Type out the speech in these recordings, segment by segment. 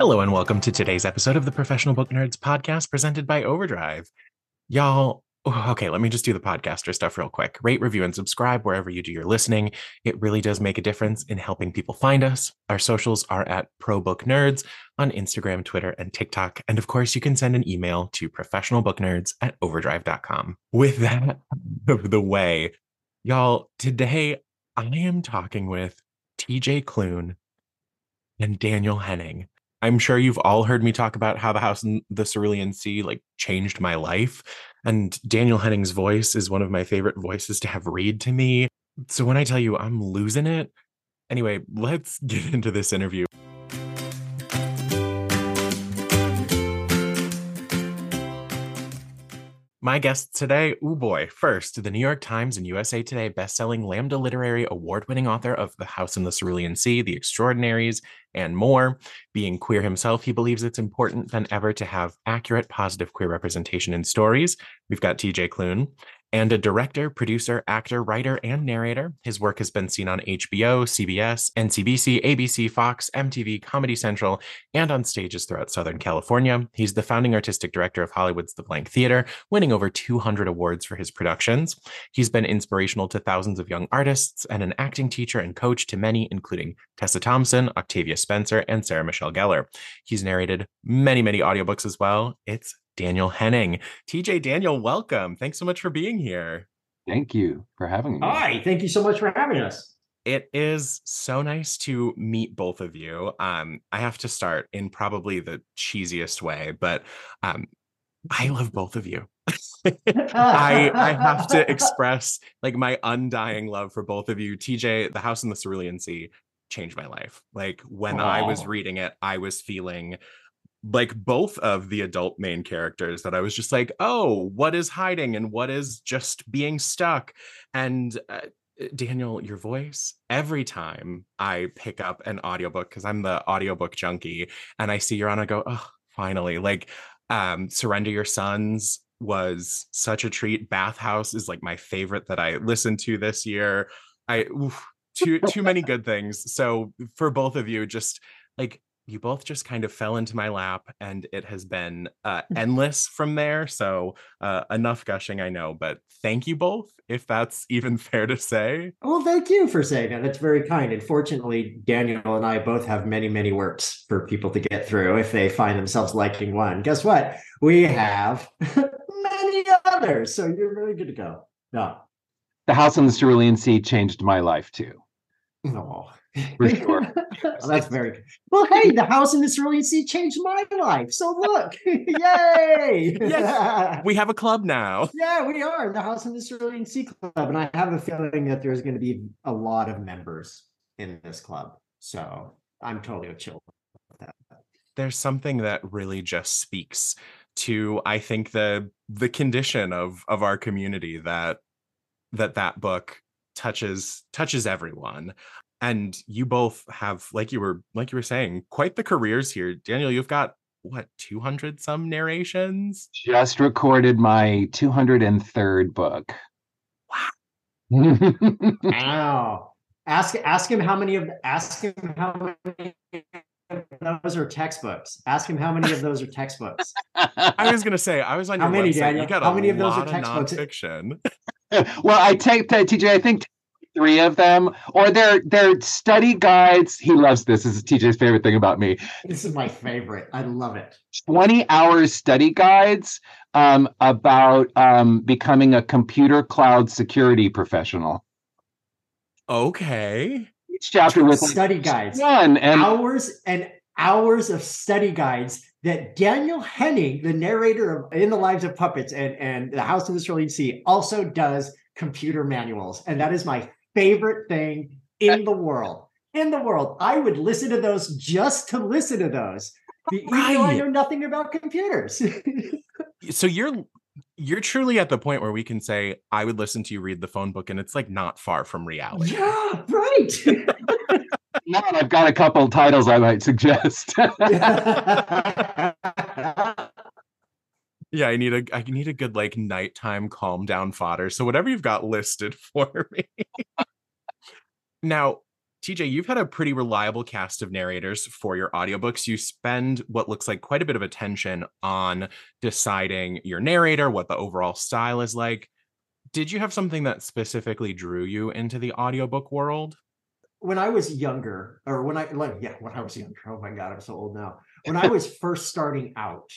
Hello, and welcome to today's episode of the Professional Book Nerds podcast presented by Overdrive. Y'all, okay, let me just do the podcaster stuff real quick. Rate, review, and subscribe wherever you do your listening. It really does make a difference in helping people find us. Our socials are at Pro Book Nerds on Instagram, Twitter, and TikTok. And of course, you can send an email to professionalbooknerds at overdrive.com. With that out of the way, y'all, today I am talking with TJ Klune and Daniel Henning. I'm sure you've all heard me talk about how the house in the Cerulean Sea like changed my life. And Daniel Henning's voice is one of my favorite voices to have read to me. So when I tell you I'm losing it, anyway, let's get into this interview. My guests today, oh boy, first, the New York Times and USA Today bestselling Lambda Literary award winning author of The House in the Cerulean Sea, The Extraordinaries, and more. Being queer himself, he believes it's important than ever to have accurate, positive queer representation in stories. We've got TJ Klune and a director, producer, actor, writer, and narrator. His work has been seen on HBO, CBS, NCBC, ABC, Fox, MTV, Comedy Central, and on stages throughout Southern California. He's the founding artistic director of Hollywood's The Blank Theater, winning over 200 awards for his productions. He's been inspirational to thousands of young artists and an acting teacher and coach to many, including Tessa Thompson, Octavia Spencer, and Sarah Michelle Gellar. He's narrated many, many audiobooks as well. It's Daniel Henning. TJ Daniel, welcome. Thanks so much for being here. Thank you for having me. Hi, thank you so much for having us. It is so nice to meet both of you. Um, I have to start in probably the cheesiest way, but um, I love both of you. I I have to express like my undying love for both of you. TJ, The House in the Cerulean Sea changed my life. Like when Aww. I was reading it, I was feeling like both of the adult main characters that I was just like, oh, what is hiding and what is just being stuck? And uh, Daniel, your voice, every time I pick up an audiobook, because I'm the audiobook junkie, and I see you're on, I go, oh, finally. Like, um, Surrender Your Sons was such a treat. Bathhouse is like my favorite that I listened to this year. I, oof, too, too many good things. So for both of you, just like you both just kind of fell into my lap and it has been uh, endless from there so uh, enough gushing i know but thank you both if that's even fair to say. Well thank you for saying that that's very kind and fortunately daniel and i both have many many works for people to get through if they find themselves liking one. Guess what? We have many others so you're very good to go. No. The house on the cerulean sea changed my life too. Oh for sure. well, that's very good. Well, hey, the house in the cerulean sea changed my life. So look, yay! yes, we have a club now. Yeah, we are the house in the cerulean sea club, and I have a feeling that there's going to be a lot of members in this club. So I'm totally chill with that. There's something that really just speaks to, I think the the condition of of our community that that that book touches touches everyone and you both have like you were like you were saying quite the careers here daniel you've got what 200 some narrations just recorded my 203rd book wow wow ask ask him how many of ask him how many those are textbooks. Ask him how many of those are textbooks. I was gonna say I was on how your many, website. Daniel? You got how many of those are textbooks? Nonfiction. well, I take that, TJ. I think three of them, or they're they're study guides. He loves this. This is TJ's favorite thing about me. This is my favorite. I love it. 20 hours study guides um, about um, becoming a computer cloud security professional. Okay. Each chapter with study guides. One and hours and hours of study guides that Daniel Henning, the narrator of In the Lives of Puppets and, and The House of the Cerulean Sea, also does computer manuals. And that is my favorite thing in the world. In the world. I would listen to those just to listen to those. Even though I know nothing about computers. so you're you're truly at the point where we can say I would listen to you read the phone book and it's like not far from reality. Yeah, right. now I've got a couple titles I might suggest. Yeah, I need a I need a good like nighttime calm down fodder. So whatever you've got listed for me. now, TJ, you've had a pretty reliable cast of narrators for your audiobooks. You spend what looks like quite a bit of attention on deciding your narrator, what the overall style is like. Did you have something that specifically drew you into the audiobook world? When I was younger, or when I like, yeah, when I was younger, oh my God, I'm so old now. When I was first starting out,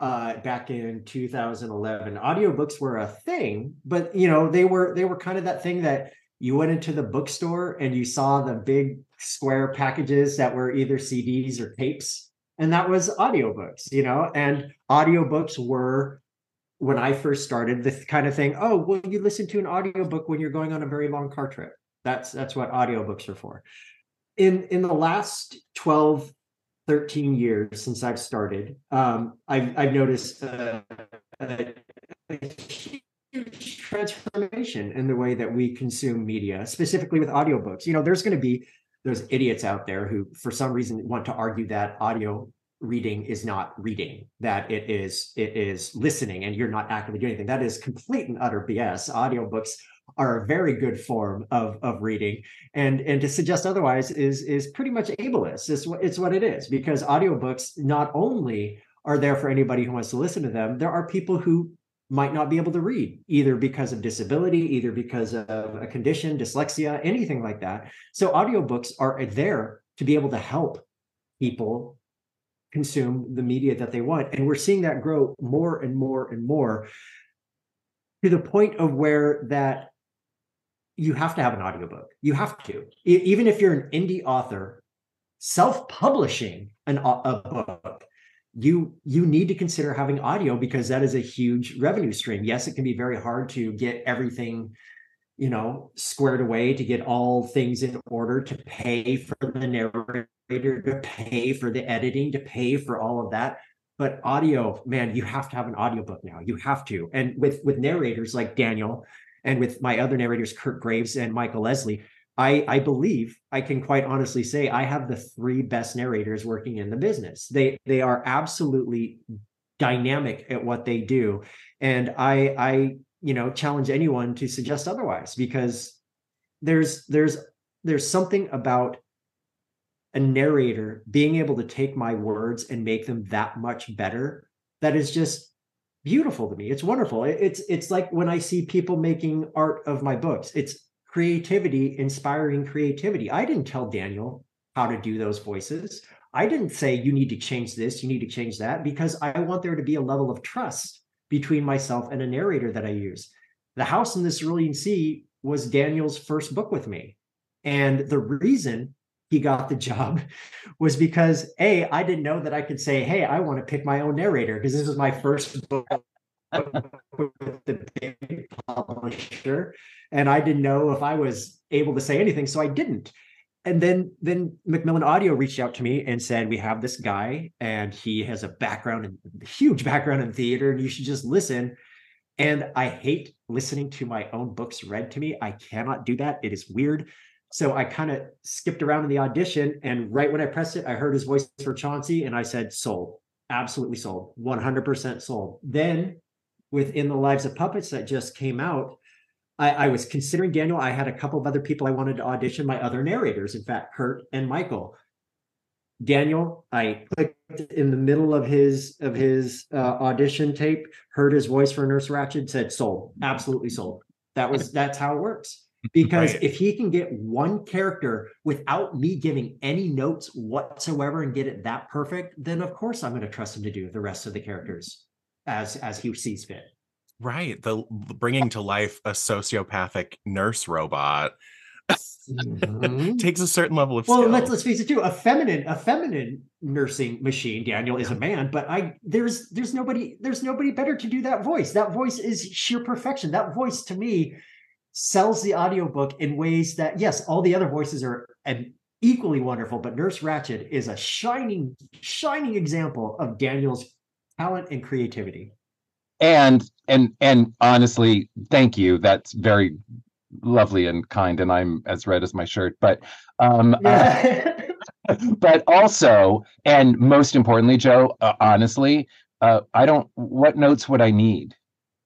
uh, back in 2011, audiobooks were a thing, but you know, they were they were kind of that thing that you went into the bookstore and you saw the big square packages that were either CDs or tapes, and that was audiobooks, you know, and audiobooks were when I first started the kind of thing, oh, well, you listen to an audiobook when you're going on a very long car trip. That's that's what audiobooks are for. In in the last 12, 13 years since I've started, um, I've I've noticed uh, a, a huge transformation in the way that we consume media, specifically with audiobooks. You know, there's going to be those idiots out there who, for some reason, want to argue that audio reading is not reading that it is it is listening and you're not actively doing anything. That is complete and utter bs audiobooks are a very good form of of reading. And and to suggest otherwise is is pretty much ableist. It's what it's what it is because audiobooks not only are there for anybody who wants to listen to them there are people who might not be able to read either because of disability either because of a condition dyslexia anything like that. So audiobooks are there to be able to help people consume the media that they want. And we're seeing that grow more and more and more to the point of where that you have to have an audiobook. You have to. Even if you're an indie author self-publishing an, a book you you need to consider having audio because that is a huge revenue stream. Yes it can be very hard to get everything you know squared away to get all things in order to pay for the narrator to pay for the editing to pay for all of that. But audio man you have to have an audiobook now. You have to. And with with narrators like daniel and with my other narrators kurt graves and michael leslie I, I believe I can quite honestly say I have the three best narrators working in the business. They they are absolutely dynamic at what they do, and I I you know challenge anyone to suggest otherwise because there's there's there's something about a narrator being able to take my words and make them that much better that is just beautiful to me it's wonderful it's it's like when i see people making art of my books it's creativity, inspiring creativity. I didn't tell Daniel how to do those voices. I didn't say you need to change this, you need to change that, because I want there to be a level of trust between myself and a narrator that I use. The House in the Cerulean Sea was Daniel's first book with me. And the reason he got the job was because A, I didn't know that I could say, hey, I want to pick my own narrator because this was my first book with the big publisher and I didn't know if I was able to say anything, so I didn't. And then then Macmillan Audio reached out to me and said, "We have this guy, and he has a background and huge background in theater, and you should just listen." And I hate listening to my own books read to me. I cannot do that. It is weird. So I kind of skipped around in the audition, and right when I pressed it, I heard his voice for Chauncey, and I said, "Sold, absolutely sold, 100% sold." Then, within the Lives of Puppets that just came out, I, I, was considering Daniel. I had a couple of other people I wanted to audition, my other narrators, in fact, Kurt and Michael. Daniel, I clicked in the middle of his of his uh, audition tape, heard his voice for Nurse Ratched, said sold, absolutely sold. That was that's how it works. Because right. if he can get one character without me giving any notes whatsoever and get it that perfect, then of course I'm going to trust him to do the rest of the characters as as he sees fit. Right. The bringing to life a sociopathic nurse robot Mhm. takes a certain level of Well, skill. let's let's face it too. A feminine, a feminine nursing machine. Daniel is a man, but I there's there's nobody there's nobody better to do that voice. That voice is sheer perfection. That voice to me sells the audiobook in ways that yes, all the other voices are and equally wonderful, but Nurse Ratched is a shining shining example of Daniel's talent and creativity. and and and honestly thank you that's very lovely and kind and i'm as red as my shirt but um uh, but also and most importantly joe uh, honestly uh i don't what notes would i need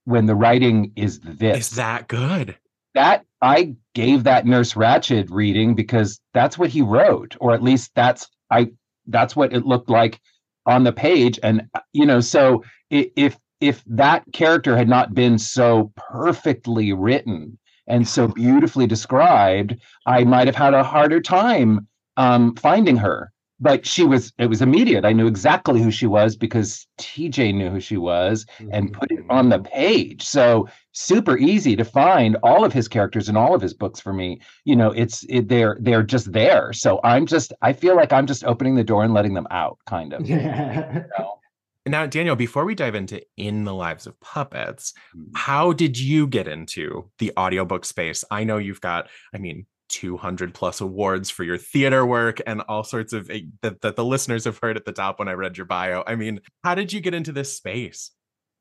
when the writing is this Is that good? That I gave that Nurse Ratched reading because that's what he wrote, or at least that's I that's what it looked like on the page. And you know, so if if that character had not been so perfectly written and so beautifully described, I might have had a harder time um, finding her. But she was it was immediate. I knew exactly who she was because TJ knew who she was and put it on the page. So super easy to find all of his characters in all of his books for me. You know, it's it, they're they're just there. So I'm just I feel like I'm just opening the door and letting them out, kind of. you know? Now, Daniel, before we dive into In the Lives of Puppets, Mm. how did you get into the audiobook space? I know you've got, I mean, 200 plus awards for your theater work and all sorts of eh, that, that the listeners have heard at the top when I read your bio. I mean, how did you get into this space?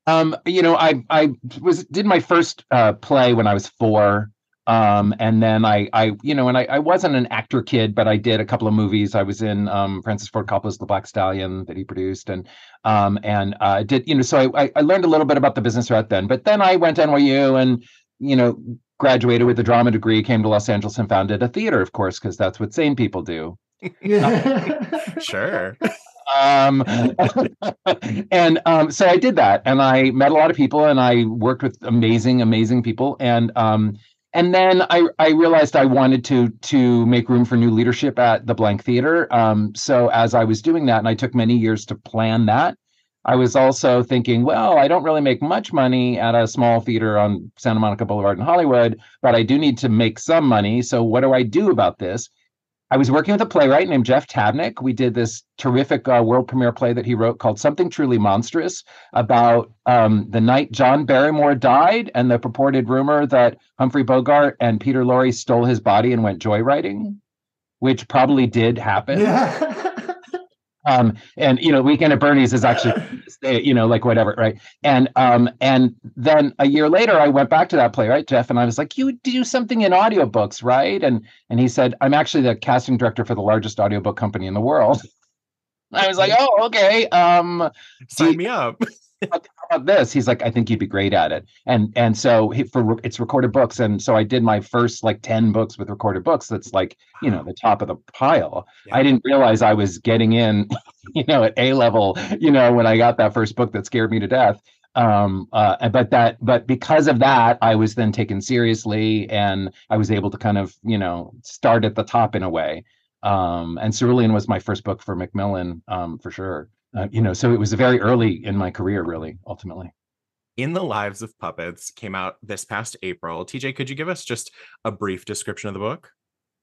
Um, you know, I I was did my first uh, play when I was four. Um, and then I I you know, and I, I wasn't an actor kid, but I did a couple of movies. I was in um Francis Ford Coppola's The Black Stallion that he produced, and um and uh did you know, so I I- learned a little bit about the business right then. But then I went to NYU and you know graduated with a drama degree, came to Los Angeles and founded a theater, of course, because that's what sane people do. Sure. um and um so i did that and i met a lot of people and i worked with amazing amazing people and um and then i i realized i wanted to to make room for new leadership at the blank theater um so as i was doing that and i took many years to plan that i was also thinking well i don't really make much money at a small theater on santa monica boulevard in hollywood but i do need to make some money so what do i do about this I was working with a playwright named Jeff Tabnick. We did this terrific uh, world premiere play that he wrote called Something Truly Monstrous about um, the night John Barrymore died and the purported rumor that Humphrey Bogart and Peter Lorre stole his body and went joyriding, which probably did happen. Um, and you know, Weekend at Bernie's is actually, you know, like whatever, right? And um, and then a year later, I went back to that play, right, Jeff, and I was like, "You do something in audiobooks, right?" And and he said, "I'm actually the casting director for the largest audiobook company in the world." I was like, "Oh, okay." Um, Sign me up. how about this? He's like, I think you'd be great at it. And and so he, for it's recorded books, and so I did my first like ten books with recorded books. That's like you know the top of the pile. I didn't realize I was getting in, you know, at A level. You know, when I got that first book that scared me to death. Um, uh, but that, but because of that, I was then taken seriously, and I was able to kind of you know start at the top in a way. Um, and Cerulean was my first book for Macmillan, um, for sure. Uh, you know, so it was very early in my career, really, ultimately. In the Lives of Puppets came out this past April. TJ, could you give us just a brief description of the book?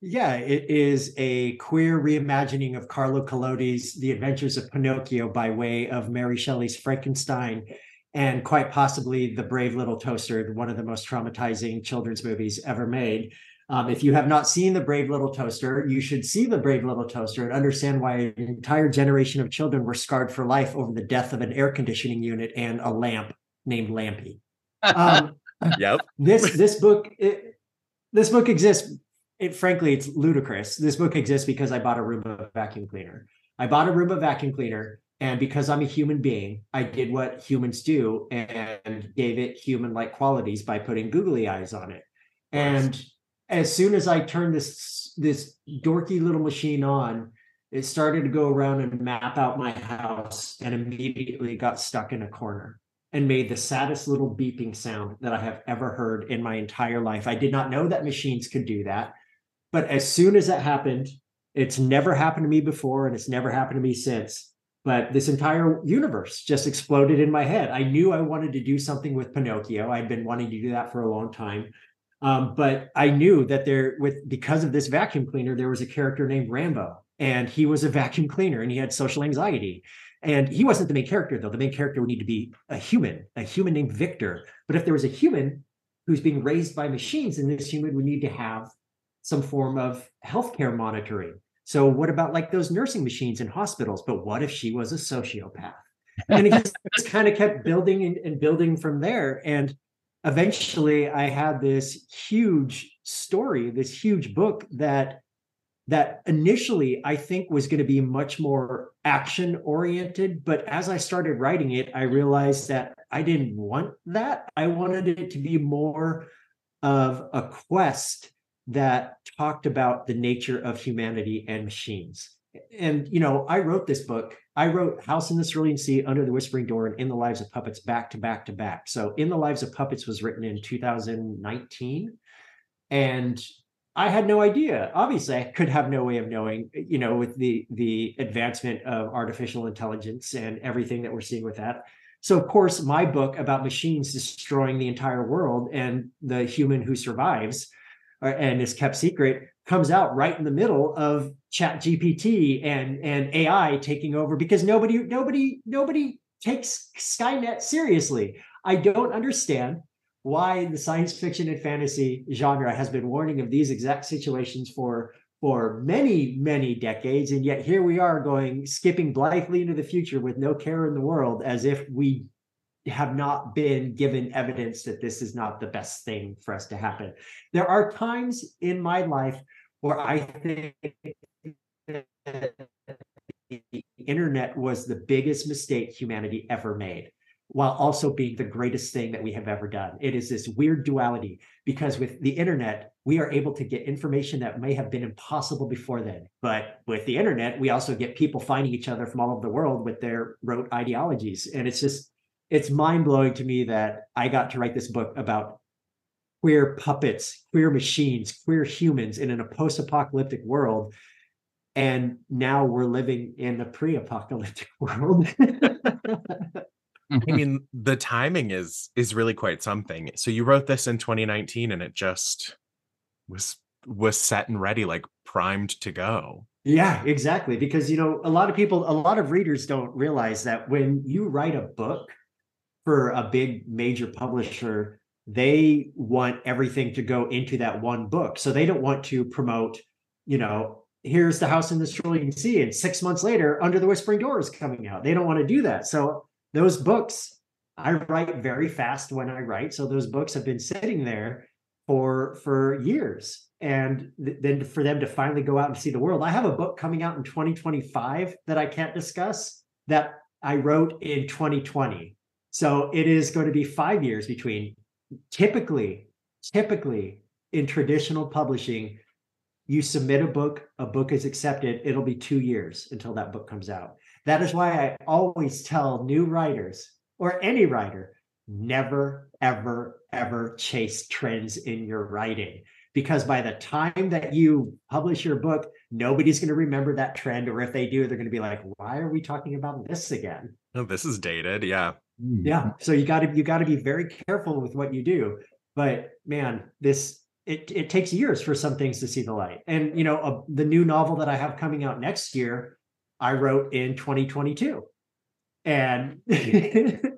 Yeah, it is a queer reimagining of Carlo Collodi's The Adventures of Pinocchio by way of Mary Shelley's Frankenstein and quite possibly The Brave Little Toaster, one of the most traumatizing children's movies ever made. Um, if you have not seen The Brave Little Toaster, you should see The Brave Little Toaster and understand why an entire generation of children were scarred for life over the death of an air conditioning unit and a lamp named Lampy. Um, Yep. this this book it, this book exists it frankly it's ludicrous this book exists because i bought a roomba vacuum cleaner i bought a roomba vacuum cleaner and because i'm a human being i did what humans do and gave it human like qualities by putting googly eyes on it and as soon as i turned this this dorky little machine on it started to go around and map out my house and immediately got stuck in a corner and made the saddest little beeping sound that I have ever heard in my entire life. I did not know that machines could do that. But as soon as that happened, it's never happened to me before and it's never happened to me since. But this entire universe just exploded in my head. I knew I wanted to do something with Pinocchio. I'd been wanting to do that for a long time. Um, but I knew that there, with because of this vacuum cleaner, there was a character named Rambo, and he was a vacuum cleaner, and he had social anxiety. And he wasn't the main character, though. The main character would need to be a human, a human named Victor. But if there was a human who's being raised by machines, then this human would need to have some form of healthcare monitoring. So, what about like those nursing machines in hospitals? But what if she was a sociopath? And it just, just kind of kept building and, and building from there. And eventually I had this huge story, this huge book that that initially I think was going to be much more action oriented, but as I started writing it, I realized that I didn't want that. I wanted it to be more of a quest that talked about the nature of humanity and machines. And you know, I wrote this book I wrote House in the Cerulean Sea, Under the Whispering Door, and In the Lives of Puppets back to back to back. So In the Lives of Puppets was written in 2019. And I had no idea. Obviously, I could have no way of knowing, you know, with the the advancement of artificial intelligence and everything that we're seeing with that. So, of course, my book about machines destroying the entire world and the human who survives uh, and is kept secret comes out right in the middle of chat gpt and and ai taking over because nobody nobody nobody takes skynet seriously. I don't understand why the science fiction and fantasy genre has been warning of these exact situations for for many many decades and yet here we are going skipping blithely into the future with no care in the world as if we have not been given evidence that this is not the best thing for us to happen. There are times in my life where I think the internet was the biggest mistake humanity ever made while also being the greatest thing that we have ever done. It is this weird duality because with the internet, we are able to get information that may have been impossible before then. But with the internet, we also get people finding each other from all over the world with their rote ideologies. And it's just, it's mind blowing to me that I got to write this book about queer puppets, queer machines, queer humans in a post-apocalyptic world. And now we're living in a pre-apocalyptic world. I mean, the timing is is really quite something. So you wrote this in 2019 and it just was was set and ready, like primed to go. Yeah, exactly. Because you know, a lot of people, a lot of readers don't realize that when you write a book for a big major publisher, they want everything to go into that one book. So they don't want to promote, you know, here's the house in the Cerulean Sea, and six months later, Under the Whispering Door is coming out. They don't want to do that. So those books, I write very fast when I write. So those books have been sitting there for for years. And th- then for them to finally go out and see the world. I have a book coming out in 2025 that I can't discuss that I wrote in 2020. So it is going to be five years between typically, typically in traditional publishing, you submit a book, a book is accepted, it'll be two years until that book comes out. That is why I always tell new writers or any writer never, ever, ever chase trends in your writing. Because by the time that you publish your book, nobody's going to remember that trend. Or if they do, they're going to be like, why are we talking about this again? Oh, this is dated. Yeah. Yeah. So you got to you got to be very careful with what you do. But man, this it it takes years for some things to see the light. And you know, uh, the new novel that I have coming out next year, I wrote in 2022. And it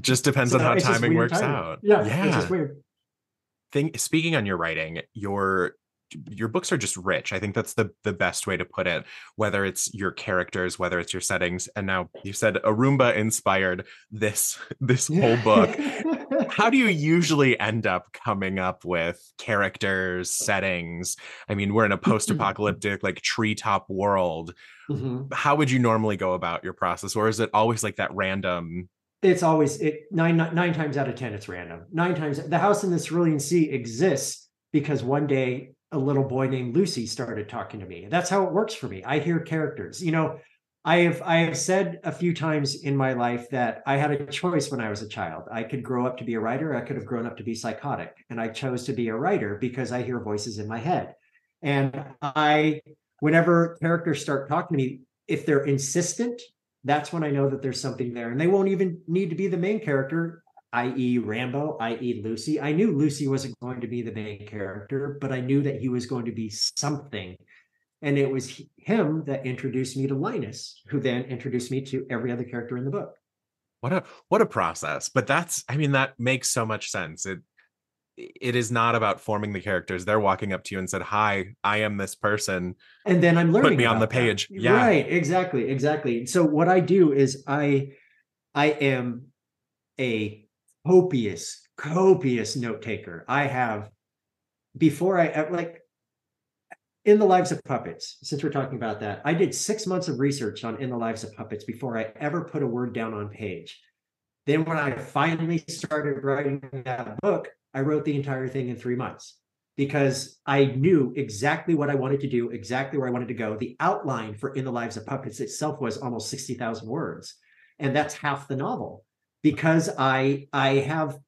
just depends so on how timing works timing. out. Yeah, yeah. It's just weird. Thing speaking on your writing, your your books are just rich. I think that's the the best way to put it. Whether it's your characters, whether it's your settings, and now you said a Roomba inspired this this whole book. How do you usually end up coming up with characters, settings? I mean, we're in a post-apocalyptic like treetop world. Mm-hmm. How would you normally go about your process, or is it always like that random? It's always it nine nine times out of ten it's random. Nine times the house in the Cerulean Sea exists because one day a little boy named Lucy started talking to me. That's how it works for me. I hear characters. You know, I have I have said a few times in my life that I had a choice when I was a child. I could grow up to be a writer, I could have grown up to be psychotic, and I chose to be a writer because I hear voices in my head. And I whenever characters start talking to me, if they're insistent, that's when I know that there's something there. And they won't even need to be the main character. i.e., Rambo, i.e., Lucy. I knew Lucy wasn't going to be the main character, but I knew that he was going to be something. And it was him that introduced me to Linus, who then introduced me to every other character in the book. What a what a process. But that's I mean that makes so much sense. It it is not about forming the characters. They're walking up to you and said, "Hi, I am this person," and then I'm learning. Put me on the page. That. Yeah, right. Exactly. Exactly. So what I do is I I am a copious, copious note taker. I have before I like in the lives of puppets. Since we're talking about that, I did six months of research on in the lives of puppets before I ever put a word down on page. Then when I finally started writing that book, I wrote the entire thing in three months because I knew exactly what I wanted to do, exactly where I wanted to go. The outline for In the Lives of Puppets itself was almost 60,000 words. And that's half the novel because I I have,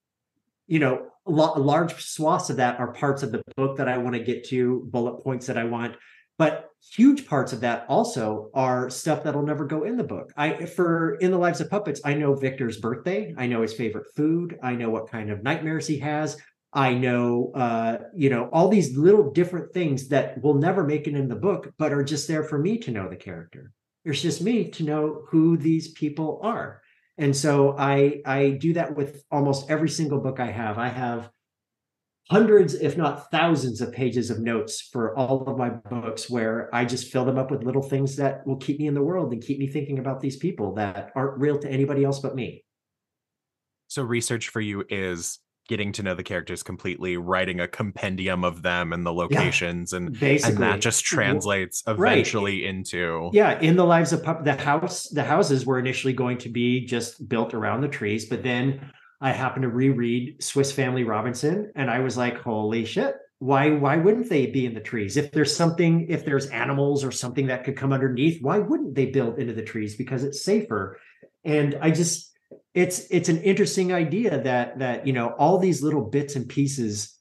you know, large swaths of that are parts of the book that I want to get to, bullet points that I want. But huge parts of that also are stuff that'll never go in the book. I for in the lives of puppets, I know Victor's birthday. I know his favorite food. I know what kind of nightmares he has. I know, uh, you know, all these little different things that will never make it in the book, but are just there for me to know the character. It's just me to know who these people are. And so I I do that with almost every single book I have. I have hundreds, if not thousands, of pages of notes for all of my books where I just fill them up with little things that will keep me in the world and keep me thinking about these people that aren't real to anybody else but me. So, research for you is getting to know the characters completely, writing a compendium of them and the locations, yeah, and basically, and that just translates eventually right. into yeah. In the lives of pup, the house, the houses were initially going to be just built around the trees, but then I happened to reread Swiss Family Robinson, and I was like, holy shit. Why why wouldn't they be in the trees? If there's something, if there's animals or something that could come underneath, why wouldn't they build into the trees? Because it's safer. And I just it's it's an interesting idea that that you know all these little bits and pieces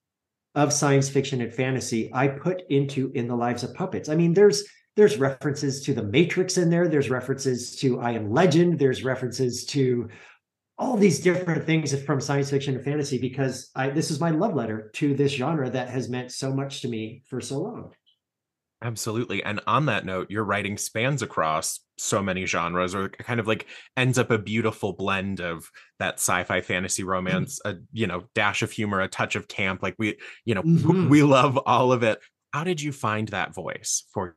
of science fiction and fantasy I put into in the lives of puppets. I mean, there's there's references to the Matrix in there. There's references to I Am Legend. There's references to all these different things from science fiction and fantasy because I this is my love letter to this genre that has meant so much to me for so long. Absolutely. And on that note, your writing spans across so many genres or kind of like ends up a beautiful blend of that sci-fi fantasy mm-hmm. romance, mm-hmm. a you know, dash of humor, a touch of camp. Like we, you know, mm-hmm. we love all of it. How did you find that voice for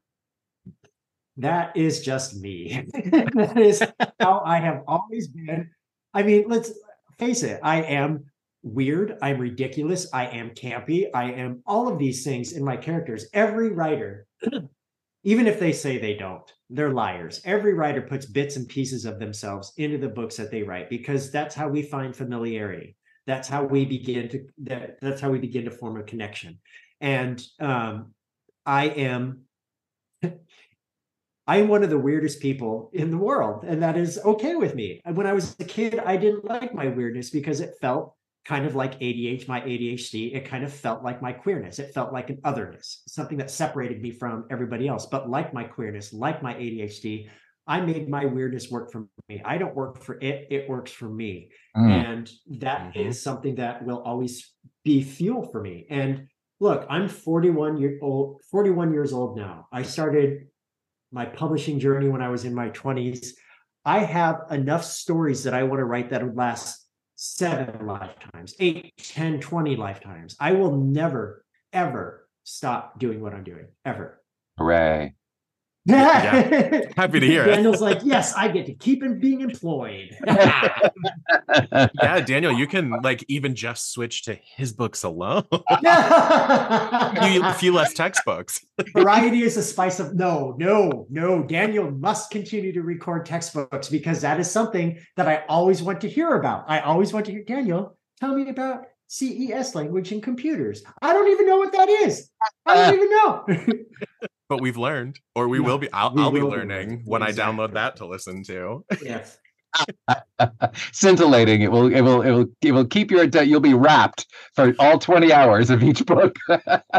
that is just me. that is how I have always been. I mean, let's face it, I am weird, I'm ridiculous, I am campy, I am all of these things in my characters. Every writer, even if they say they don't, they're liars. Every writer puts bits and pieces of themselves into the books that they write because that's how we find familiarity. That's how we begin to that, that's how we begin to form a connection. And um, I am I am one of the weirdest people in the world, and that is okay with me. When I was a kid, I didn't like my weirdness because it felt kind of like ADHD, my ADHD. It kind of felt like my queerness. It felt like an otherness, something that separated me from everybody else. But like my queerness, like my ADHD, I made my weirdness work for me. I don't work for it, it works for me. Mm. And that mm-hmm. is something that will always be fuel for me. And look, I'm 41 year old, 41 years old now. I started my publishing journey when I was in my 20s. I have enough stories that I want to write that would last seven lifetimes, eight, 10, 20 lifetimes. I will never, ever stop doing what I'm doing, ever. Hooray yeah. Happy to hear it. Daniel's like, yes, I get to keep him being employed. yeah, Daniel, you can like even just switch to his books alone. a few less textbooks. Variety is a spice of no, no, no. Daniel must continue to record textbooks because that is something that I always want to hear about. I always want to hear Daniel tell me about CES language and computers. I don't even know what that is. I don't uh. even know but we've learned, or we yeah, will be. I'll, I'll be learning when exactly. I download that to listen to. Yes. Scintillating. It will. It will. It will. It will keep your. You'll be wrapped for all twenty hours of each book.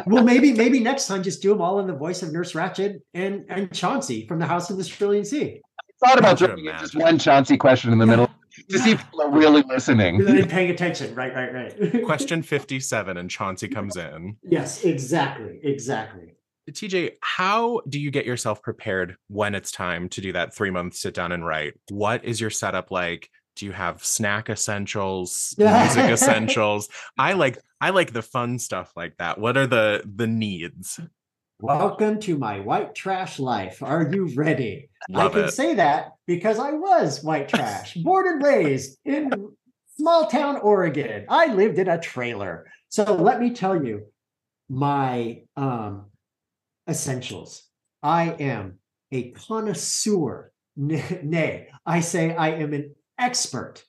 well, maybe. Maybe next time, just do them all in the voice of Nurse Ratched and and Chauncey from the House of the Cerulean Sea. I thought about doing just one Chauncey question in the yeah. middle. to see if people are really listening. Really paying attention. Right, right, right. Question 57, and Chauncey comes in. yes, exactly. Exactly. TJ, how do you get yourself prepared when it's time to do that three month sit down and write? What is your setup like? Do you have snack essentials, music essentials? I like I like the fun stuff like that. What are the the needs? Welcome to my white trash life. Are you ready? Love I can it. say that because I was white trash, born and raised in small town Oregon. I lived in a trailer. So let me tell you my um essentials. I am a connoisseur. Nay, I say I am an expert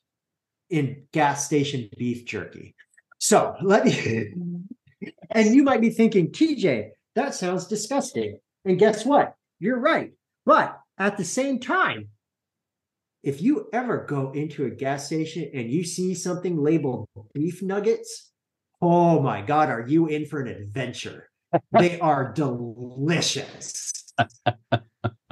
in gas station beef jerky. So let me, and you might be thinking, TJ, that sounds disgusting. And guess what? You're right. But at the same time, if you ever go into a gas station and you see something labeled beef nuggets, oh my God, are you in for an adventure? They are delicious.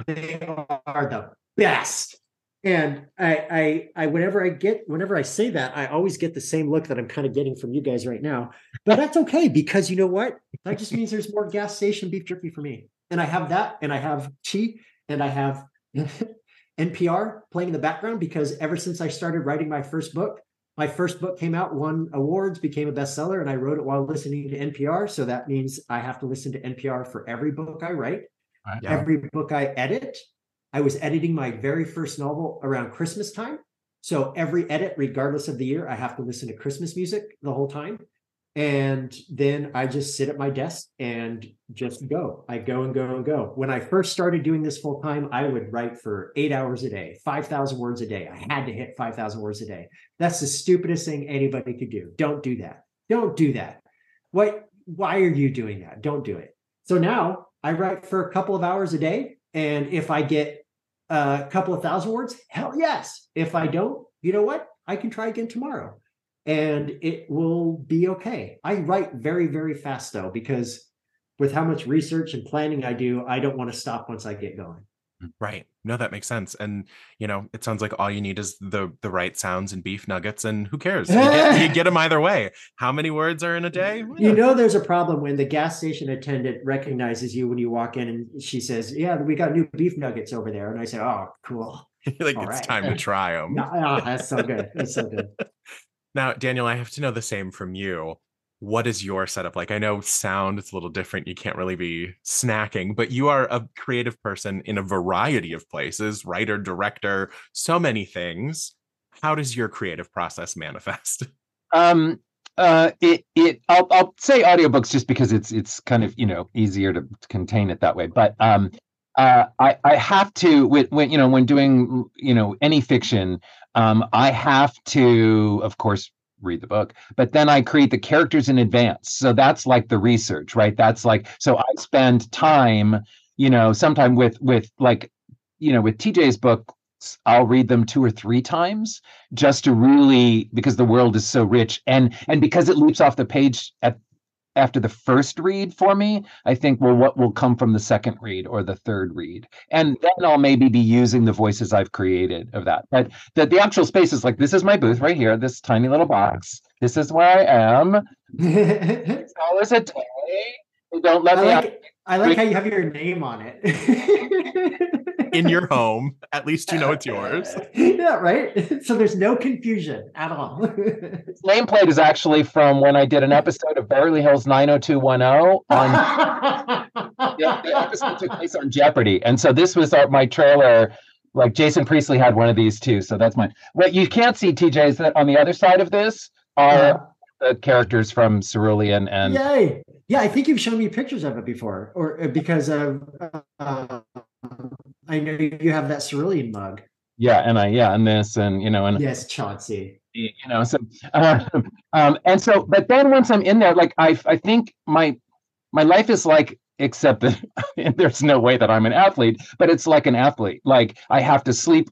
they are the best. And I, I, I, whenever I get, whenever I say that, I always get the same look that I'm kind of getting from you guys right now. But that's okay because you know what? That just means there's more gas station beef jerky for me. And I have that, and I have chi, and I have NPR playing in the background because ever since I started writing my first book, my first book came out, won awards, became a bestseller, and I wrote it while listening to NPR. So that means I have to listen to NPR for every book I write, Yeah. every book I edit. I was editing my very first novel around Christmas time. So every edit, regardless of the year, I have to listen to Christmas music the whole time. And then I just sit at my desk and just go. I go and go and go. When I first started doing this full time, I would write for eight hours a day, 5,000 words a day. I had to hit 5,000 words a day. That's the stupidest thing anybody could do. Don't do that. Don't do that. What? Why are you doing that? Don't do it. So now I write for a couple of hours a day. And if I get a couple of thousand words, hell yes. If I don't, you know what? I can try again tomorrow and it will be okay. I write very, very fast though, because with how much research and planning I do, I don't want to stop once I get going. Mm, right. No, that makes sense. And you know, it sounds like all you need is the the right sounds and beef nuggets, and who cares? You get, you get them either way. How many words are in a day? You know, there's a problem when the gas station attendant recognizes you when you walk in and she says, Yeah, we got new beef nuggets over there. And I say, Oh, cool. like all it's right. time to try them. No, oh, that's so good. That's so good. Now, Daniel, I have to know the same from you. What is your setup like? I know sound is a little different. You can't really be snacking, but you are a creative person in a variety of places, writer, director, so many things. How does your creative process manifest? um uh it it I'll I'll say audiobooks just because it's it's kind of you know easier to contain it that way but um uh I I have to when when you know when doing you know any fiction um I have to of course read the book but then I create the characters in advance. So that's like the research right? That's like so I spend time you know sometime with with like you know with TJ's book I'll read them two or three times just to really because the world is so rich and and because it leaps off the page at after the first read for me i think well what will come from the second read or the third read? And then i'll maybe be using the voices i've created of that. But the, the actual space is like this is my booth right here this tiny little box. This is where i am. Six dollars a day don't let me like, I like how you have your name on it. In your home, at least you know it's yours. yeah, right. So there's no confusion at all. nameplate is actually from when i did an episode of beverly hills 90210 on yeah, the episode took place on Jeopardy, and so this was our, my trailer. Like Jason Priestley had one of these too, so that's mine. What you can't see, TJ, is that on the other side of this are the characters from Cerulean and Yay! Yeah, I think you've shown me pictures of it before, or uh, because of uh, I know you have that cerulean mug. yeah, and I yeah, and this and you know and Yes, Chauncey. you know so uh, um and so but then once i'm in there like i i think my my life is like except that there's no way that i'm an athlete but it's like an athlete like i have to sleep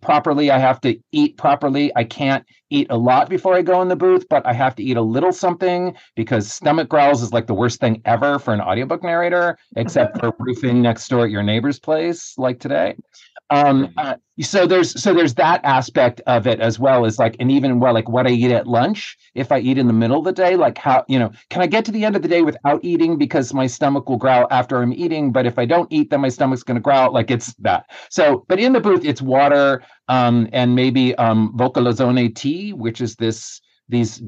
properly i have to eat properly. I can't eat a lot before i go in the booth but i have to eat a little something because stomach growls is like the worst thing ever for an audiobook narrator except for roofing next door at your neighbor's place like today. Um uh, so there's so there's that aspect of it as well as like and even well like what i eat at lunch if i eat in the middle of the day like how you know can i get to the end of the day without eating because my stomach will growl after i'm eating but if i don't eat then my stomach's going to growl like it's that. So but in the booth it's water um and maybe um Vocalzone tea which is this these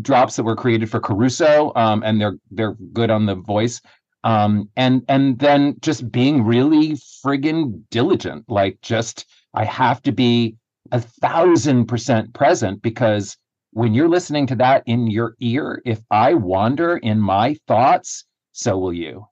drops that were created for caruso um and they're they're good on the voice. Um and and then just being really friggin diligent like just I have to be a thousand percent present because when you're listening to that in your ear, if I wander in my thoughts, so will you.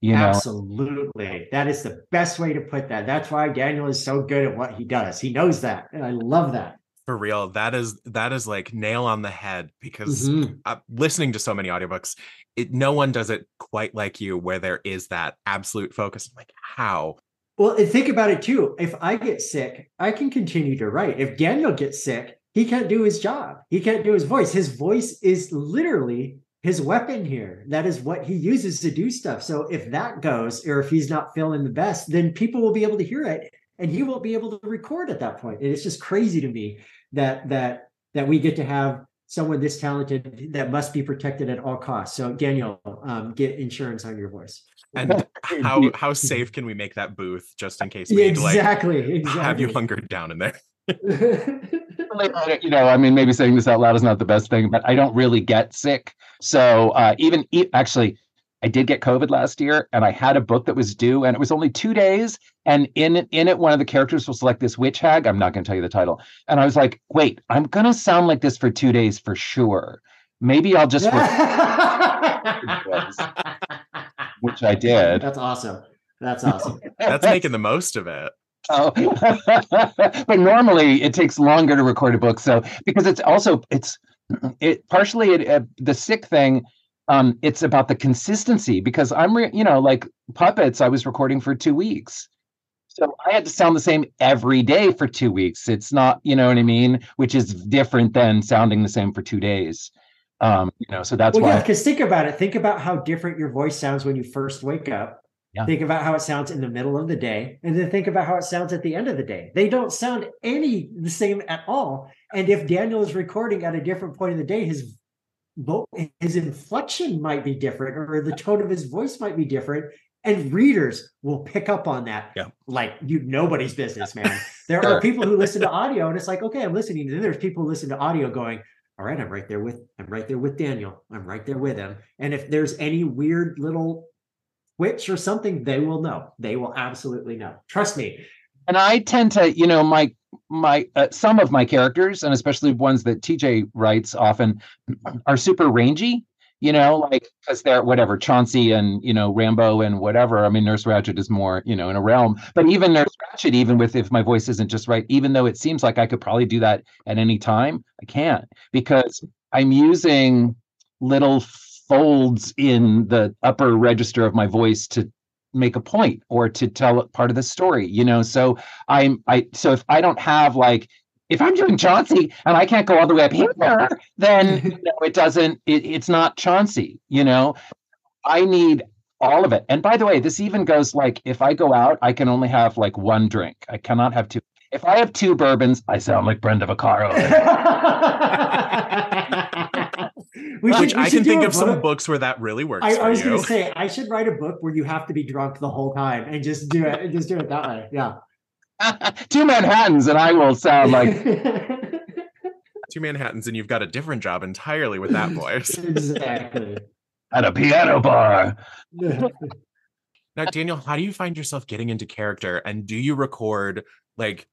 You know? Absolutely. That is the best way to put that. That's why Daniel is so good at what he does. He knows that. And I love that. For real. That is that is like nail on the head because mm-hmm. uh, listening to so many audiobooks, it no one does it quite like you where there is that absolute focus. I'm like, how? Well, and think about it too. If I get sick, I can continue to write. If Daniel gets sick, he can't do his job. He can't do his voice. His voice is literally his weapon here. That is what he uses to do stuff. So if that goes, or if he's not feeling the best, then people will be able to hear it and he won't be able to record at that point. And it's just crazy to me that that that we get to have someone this talented that must be protected at all costs. So Daniel, um, get insurance on your voice. And how how safe can we make that booth just in case we exactly, need to, like, exactly. have you hunkered down in there? you know, I mean, maybe saying this out loud is not the best thing, but I don't really get sick. So uh, even actually, I did get COVID last year, and I had a book that was due, and it was only two days. And in in it, one of the characters was like this witch hag. I'm not going to tell you the title. And I was like, wait, I'm going to sound like this for two days for sure. Maybe I'll just. which I did. That's awesome. That's awesome. That's making the most of it. Oh, but normally it takes longer to record a book. So because it's also it's it partially it, uh, the sick thing. Um, it's about the consistency because I'm re- you know like puppets. I was recording for two weeks. So I had to sound the same every day for two weeks. It's not, you know what I mean, which is different than sounding the same for two days. Um, you know, so that's well, why. Yeah, because think about it. Think about how different your voice sounds when you first wake up. Yeah. Think about how it sounds in the middle of the day, and then think about how it sounds at the end of the day. They don't sound any the same at all. And if Daniel is recording at a different point in the day, his his inflection might be different, or the tone of his voice might be different. And readers will pick up on that. Yeah. Like you nobody's business, man. There are people who listen to audio, and it's like, okay, I'm listening. And then there's people who listen to audio going, all right, I'm right there with I'm right there with Daniel. I'm right there with him. And if there's any weird little twitch or something, they will know. They will absolutely know. Trust me. And I tend to, you know, my my uh, some of my characters, and especially ones that TJ writes often, are super rangy you know, like because they're whatever Chauncey and you know Rambo and whatever. I mean, Nurse Ratched is more you know in a realm, but even Nurse Ratched, even with if my voice isn't just right, even though it seems like I could probably do that at any time, I can't because I'm using little folds in the upper register of my voice to make a point or to tell part of the story you know so i'm i so if i don't have like if I'm doing Chauncey and I can't go all the way up here, then you know, it doesn't, it, it's not Chauncey, you know? I need all of it. And by the way, this even goes like if I go out, I can only have like one drink. I cannot have two. If I have two bourbons, I sound like Brenda Vaccaro. we should, Which we I can think of book. some books where that really works. I, I was going to say I should write a book where you have to be drunk the whole time and just do it and just do it that way. Yeah. two Manhattans, and I will sound like two Manhattans, and you've got a different job entirely with that voice. exactly. At a piano bar. now, Daniel, how do you find yourself getting into character? And do you record like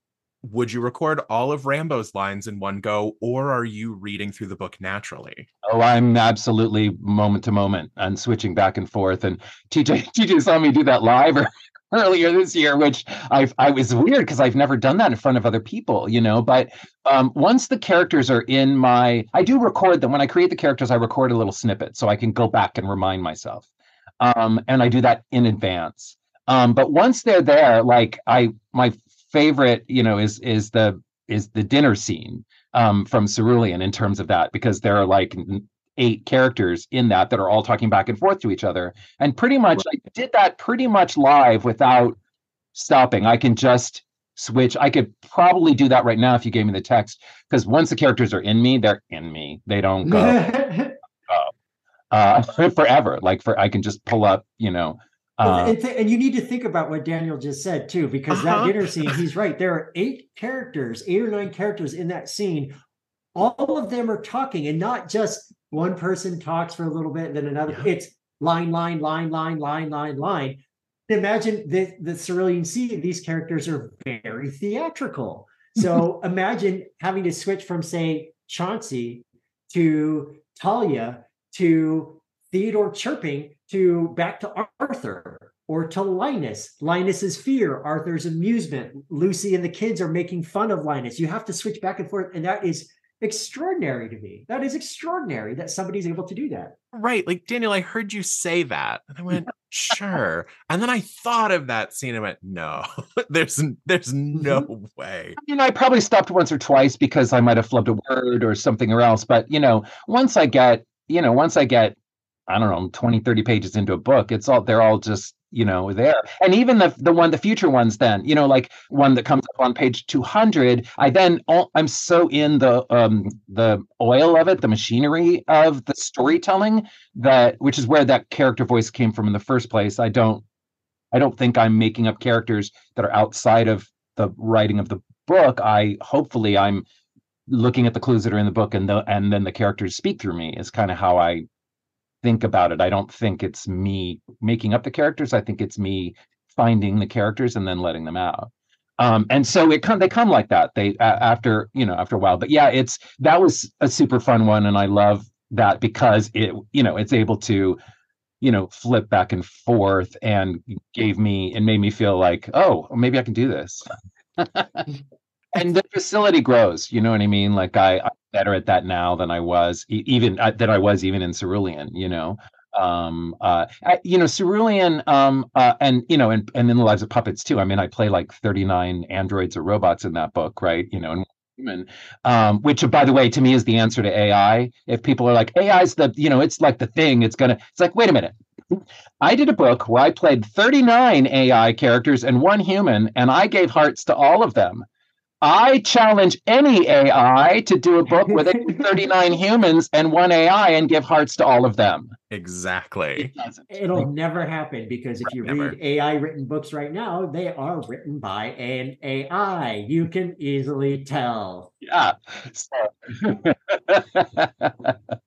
would you record all of Rambo's lines in one go, or are you reading through the book naturally? Oh, I'm absolutely moment to moment and switching back and forth. And TJ, TJ saw me do that live earlier this year, which I I was weird because I've never done that in front of other people, you know. But um, once the characters are in my, I do record them. When I create the characters, I record a little snippet so I can go back and remind myself. Um, and I do that in advance. Um, but once they're there, like I, my favorite, you know, is is the is the dinner scene um, from Cerulean in terms of that because there are like eight characters in that that are all talking back and forth to each other. And pretty much right. I did that pretty much live without stopping. I can just switch. I could probably do that right now if you gave me the text, because once the characters are in me, they're in me. They don't go, go uh, forever. Like for I can just pull up, you know. Uh, and, th- and you need to think about what Daniel just said too, because Uh-huh. that dinner scene, he's right. There are eight characters, eight or nine characters in that scene. All of them are talking, and not just one person talks for a little bit, then another. Yeah. It's line, line, line, line, line, line, line. Imagine the the Cerulean Sea. These characters are very theatrical. So imagine having to switch from say Chauncey to Talia to Theodore chirping to back to Arthur or to Linus. Linus's fear, Arthur's amusement. Lucy and the kids are making fun of Linus. You have to switch back and forth, and that is extraordinary to me. That is extraordinary that somebody's able to do that. Right. Like, Daniel, I heard you say that. And I went, sure. And then I thought of that scene and went, no, there's there's mm-hmm. no way. you know, I probably stopped once or twice because I might have flubbed a word or something or else. But, you know, once I get, you know, once I get, I don't know, 20, 30 pages into a book, it's all, they're all just, you know, there. And even the, the one, the future ones, then, you know, like one that comes up on page 200, I then, I'm so in the, um, the oil of it, the machinery of the storytelling that, which is where that character voice came from in the first place. I don't, I don't think I'm making up characters that are outside of the writing of the book. I hopefully I'm looking at the clues that are in the book and the and then the characters speak through me is kind of how I think about it. I don't think it's me making up the characters. I think it's me finding the characters and then letting them out. Um, and so it come they come like that. They uh, after you know after a while. But yeah, it's that was a super fun one, and I love that because it you know it's able to you know flip back and forth and gave me and made me feel like oh maybe I can do this. and the facility grows. You know what I mean? Like I, I'm better at that now than I was even uh, than I was even in Cerulean. You know, um, uh, I, you know Cerulean, um, uh, and you know, and and in the lives of puppets too. I mean, I play like 39 androids or robots in that book, right? You know, and human, um, which by the way, to me is the answer to AI. If people are like AI is the, you know, it's like the thing. It's gonna. It's like wait a minute. I did a book where I played 39 AI characters and one human, and I gave hearts to all of them. I challenge any AI to do a book with 39 humans and one AI and give hearts to all of them. Exactly. It doesn't. It'll never happen because if you Never. read AI written books right now, they are written by an AI. You can easily tell. Yeah. So-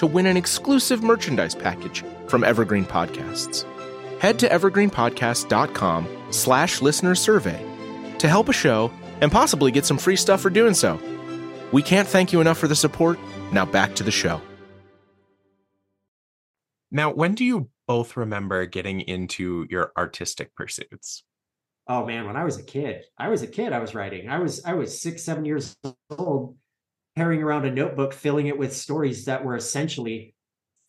to win an exclusive merchandise package from Evergreen Podcasts. Head to evergreenpodcast.com slash listener survey to help a show and possibly get some free stuff for doing so. We can't thank you enough for the support. Now back to the show. Now, when do you both remember getting into your artistic pursuits? Oh man, when I was a kid, I was a kid, I was writing. I was I was six, seven years old, carrying around a notebook, filling it with stories that were essentially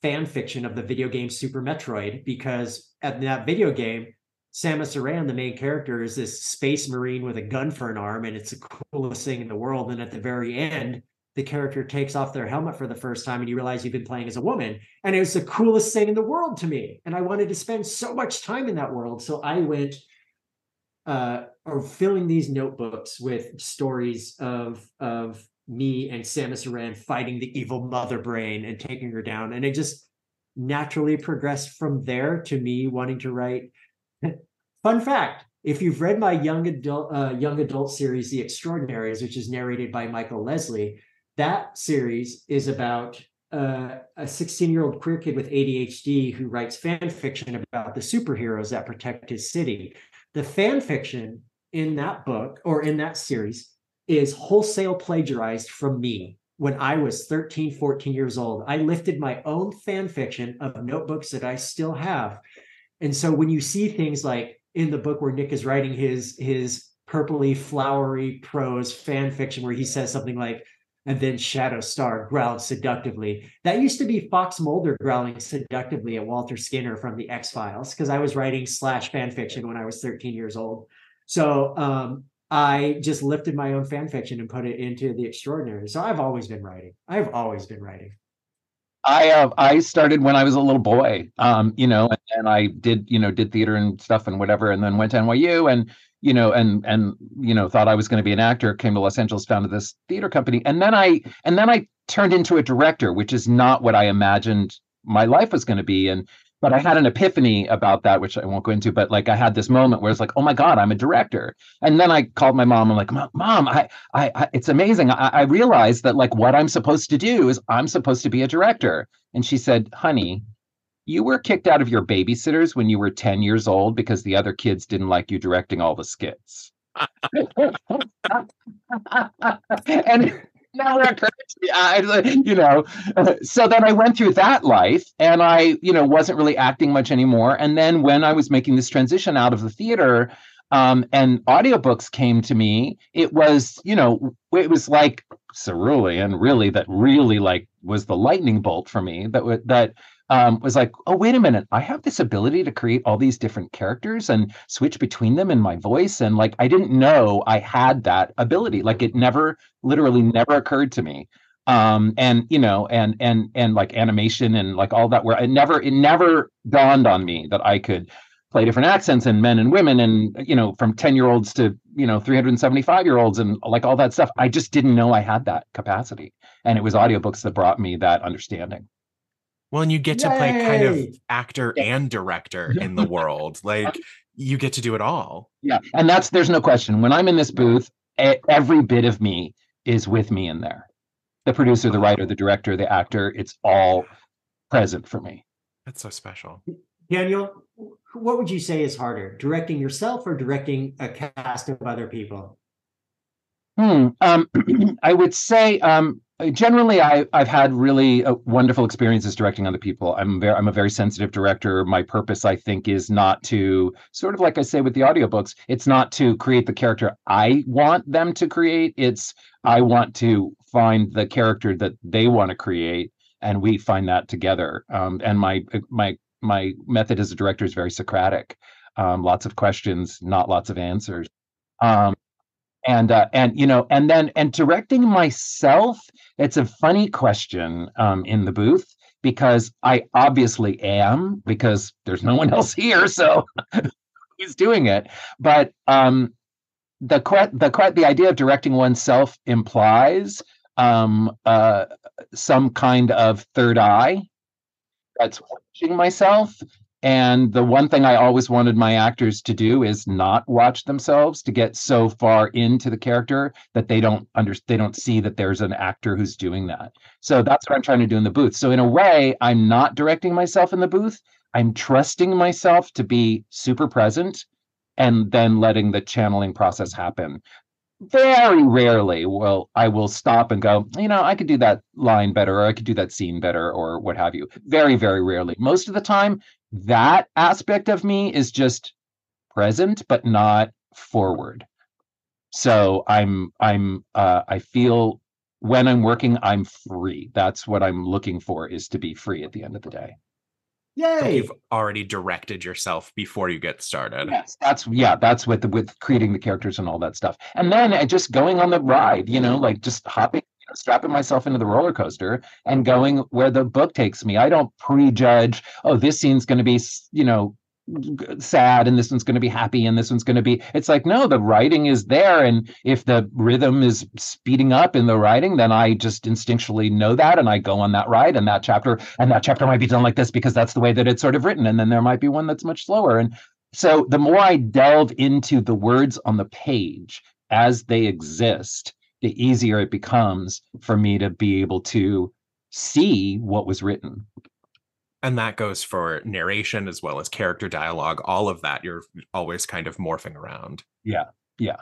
fan fiction of the video game Super Metroid, because at that video game, Samus Aran, the main character, is this space marine with a gun for an arm, and it's the coolest thing in the world. And at the very end, the character takes off their helmet for the first time, and you realize you've been playing as a woman. And it was the coolest thing in the world to me. And I wanted to spend so much time in that world. So I went uh or filling these notebooks with stories of of me and Samus Aran fighting the evil mother brain and taking her down. And it just naturally progressed from there to me wanting to write. Fun fact if you've read my young adult uh, young adult series, The Extraordinaries, which is narrated by Michael Lesley, that series is about uh, a 16 year old queer kid with ADHD who writes fan fiction about the superheroes that protect his city. The fan fiction in that book or in that series is wholesale plagiarized from me when I was 13, 14 years old. I lifted my own fan fiction of notebooks that I still have. And so when you see things like in the book where Nick is writing his his purpley flowery prose fan fiction where he says something like and then Shadow Star growled seductively. That used to be Fox Mulder growling seductively at Walter Skinner from the X Files because I was writing slash fan fiction when I was 13 years old. So um, I just lifted my own fan fiction and put it into the extraordinary. So I've always been writing. I've always been writing. I uh, I started when I was a little boy, um, you know, and, and, I did you know did theater and stuff and whatever, and then went to NYU and you know and and you know thought I was going to be an actor. Came to Los Angeles, founded this theater company, and then I and then I turned into a director, which is not what I imagined my life was going to be. And but I had an epiphany about that, which I won't go into. But like, I had this moment where it's like, oh my god, I'm a director. And then I called my mom. I'm like, mom, I, I, I it's amazing. I, I realized that like what I'm supposed to do is I'm supposed to be a director. And she said, honey, you were kicked out of your babysitters when you were 10 years old because the other kids didn't like you directing all the skits. and occurred to me. I, you know, so then I went through that life and I, you know, wasn't really acting much anymore. And then when I was making this transition out of the theater um, and audiobooks came to me, it was, you know, it was like cerulean, really, that really like was the lightning bolt for me that, that, um, was like, oh, wait a minute, I have this ability to create all these different characters and switch between them in my voice. And like, I didn't know I had that ability. Like, it never, literally, never occurred to me. Um, and you know, and and and like animation and like all that, where it never, it never dawned on me that I could play different accents and men and women and you know from 10 year olds to you know 375 year olds and like all that stuff i just didn't know i had that capacity and it was audiobooks that brought me that understanding well, and you get Yay! to play kind of actor yeah. and director in the world. Like you get to do it all. Yeah. And that's there's no question. When I'm in this booth, every bit of me is with me in there. The producer, the writer, the director, the actor, it's all present for me. That's so special. Daniel, what would you say is harder, directing yourself or directing a cast of other people? Hmm. Um, I would say um, generally I, i've had really uh, wonderful experiences directing other people. I'm very i'm a very sensitive director. My purpose i think is not to sort of like i say with the audiobooks it's not to create the character i want them to create. It's i want to find the character that they want to create and we find that together. Um, and my my my method as a director is very socratic. Um, lots of questions not lots of answers. Um, and uh, and you know and then and directing myself it's a funny question um, in the booth because i obviously am because there's no one else here so who's doing it? But um the the the idea of directing oneself implies um uh some kind of third eye that's watching myself and the one thing I always wanted my actors to do is not watch themselves to get so far into the character that they don't under they don't see that there's an actor who's doing that. So that's what I'm trying to do in the booth. So in a way, I'm not directing myself in the booth. I'm trusting myself to be super present and then letting the channeling process happen. Very rarely will I will stop and go, you know, I could do that line better or I could do that scene better or what have you. Very, very rarely. Most of the time, that aspect of me is just present but not forward so i'm i'm uh, i feel when i'm working i'm free that's what i'm looking for is to be free at the end of the day Yay! you've already directed yourself before you get started. Yes, that's yeah, that's with with creating the characters and all that stuff, and then uh, just going on the ride, you know, like just hopping strapping myself into the roller coaster and going where the book takes me. I don't prejudge, oh, this scene's going to be, you know, sad and this one's going to be happy and this one's going to be it's like no the writing is there and if the rhythm is speeding up in the writing then i just instinctually know that and i go on that ride and that chapter and that chapter might be done like this because that's the way that it's sort of written and then there might be one that's much slower and so the more I delve into the words on the page as they exist, the easier it becomes for me to be able to see what was written. And that goes for narration as well as character dialogue, all of that. You're always kind of morphing around. Yeah. Yeah.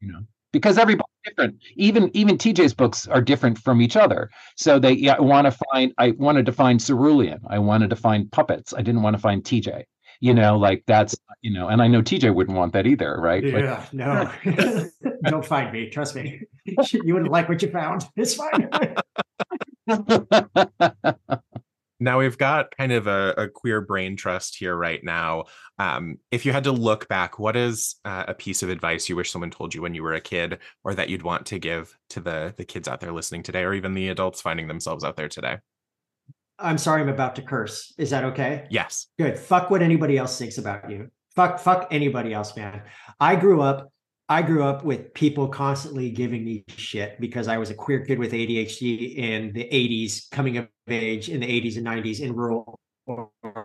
You know, because everybody's different. Even even TJ's books are different from each other. So they yeah, I want to find I wanted to find cerulean. I wanted to find puppets. I didn't want to find TJ. You know, like that's you know, and I know TJ wouldn't want that either, right? Yeah, Like, no. Don't find me. Trust me. You wouldn't like what you found. It's fine. Now we've got kind of a, a queer brain trust here right now. Um, if you had to look back, what is uh, a piece of advice you wish someone told you when you were a kid, or that you'd want to give to the the kids out there listening today, or even the adults finding themselves out there today? I'm sorry, I'm about to curse. Is that okay? Yes. Good. Fuck what anybody else thinks about you. Fuck, fuck anybody else, man. I grew up, I grew up with people constantly giving me shit because I was a queer kid with ADHD in the 80s, coming of age in the 80s and 90s in rural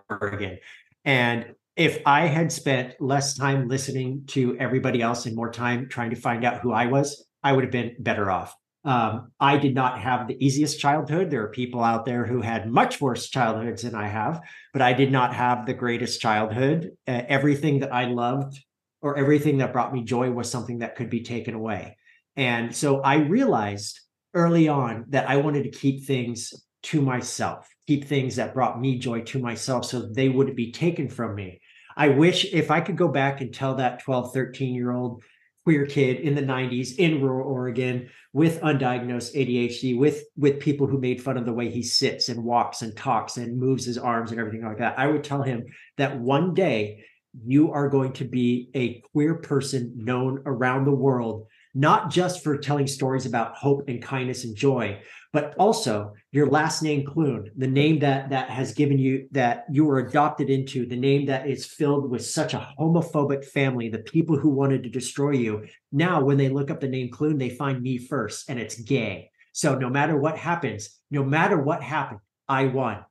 Oregon. And if I had spent less time listening to everybody else and more time trying to find out who I was, I would have been better off. Um, I did not have the easiest childhood. There are people out there who had much worse childhoods than I have, but I did not have the greatest childhood. Uh, everything that I loved or everything that brought me joy was something that could be taken away. And so I realized early on that I wanted to keep things to myself, keep things that brought me joy to myself so they wouldn't be taken from me. I wish if I could go back and tell that 12, 13 year old queer kid in the 90s in rural Oregon with undiagnosed ADHD, with with people who made fun of the way he sits and walks and talks and moves his arms and everything like that. I would tell him that one day you are going to be a queer person known around the world, not just for telling stories about hope and kindness and joy, but also your last name Klune, the name that that has given you that you were adopted into, the name that is filled with such a homophobic family, the people who wanted to destroy you. Now, when they look up the name Klune, they find me first, and it's gay. So no matter what happens, no matter what happened, I won.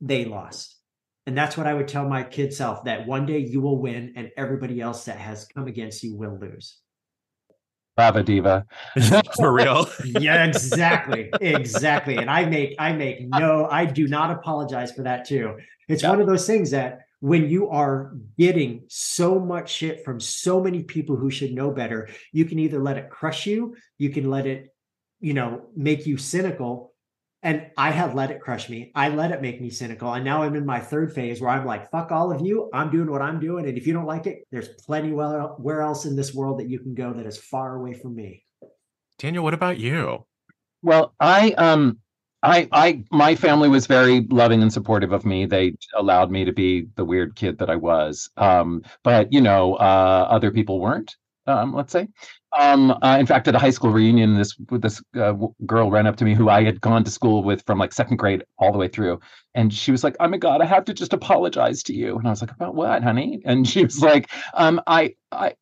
They lost. And that's what I would tell my kid self that one day you will win and everybody else that has come against you will lose. Brava diva. For real. yeah, exactly. Exactly. And I make I make no, I do not apologize for that too. It's Yeah. one of those things that when you are getting so much shit from so many people who should know better, you can either let it crush you, you can let it, you know, make you cynical. And I have let it crush me. I let it make me cynical. And now I'm in my third phase where I'm like, fuck all of you. I'm doing what I'm doing. And if you don't like it, there's plenty well where else in this world that you can go that is far away from me. Daniel, what about you? Well, I um I I my family was very loving and supportive of me. They allowed me to be the weird kid that I was. Um, but you know, uh, other people weren't. Um, let's say. Um, uh, in fact, at a high school reunion, this this uh, girl ran up to me who I had gone to school with from like second grade all the way through, and she was like, "Oh my god, I have to just apologize to you." And I was like, "About what, honey?" And she was like, "Um, I I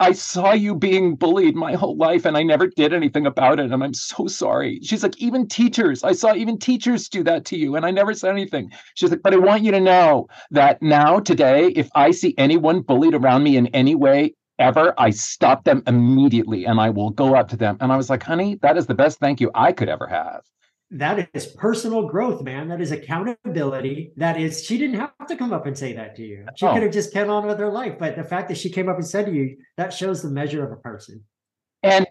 I saw you being bullied my whole life and I never did anything about it. And I'm so sorry. She's like, even teachers, I saw even teachers do that to you and I never said anything. She's like, but I want you to know that now, today, if I see anyone bullied around me in any way ever, I stop them immediately and I will go up to them. And I was like, honey, that is the best thank you I could ever have. that is personal growth, man. That is accountability. That is, she didn't have to come up and say that to you. She No. could have just kept on with her life. But the fact that she came up and said to you, that shows the measure of a person. And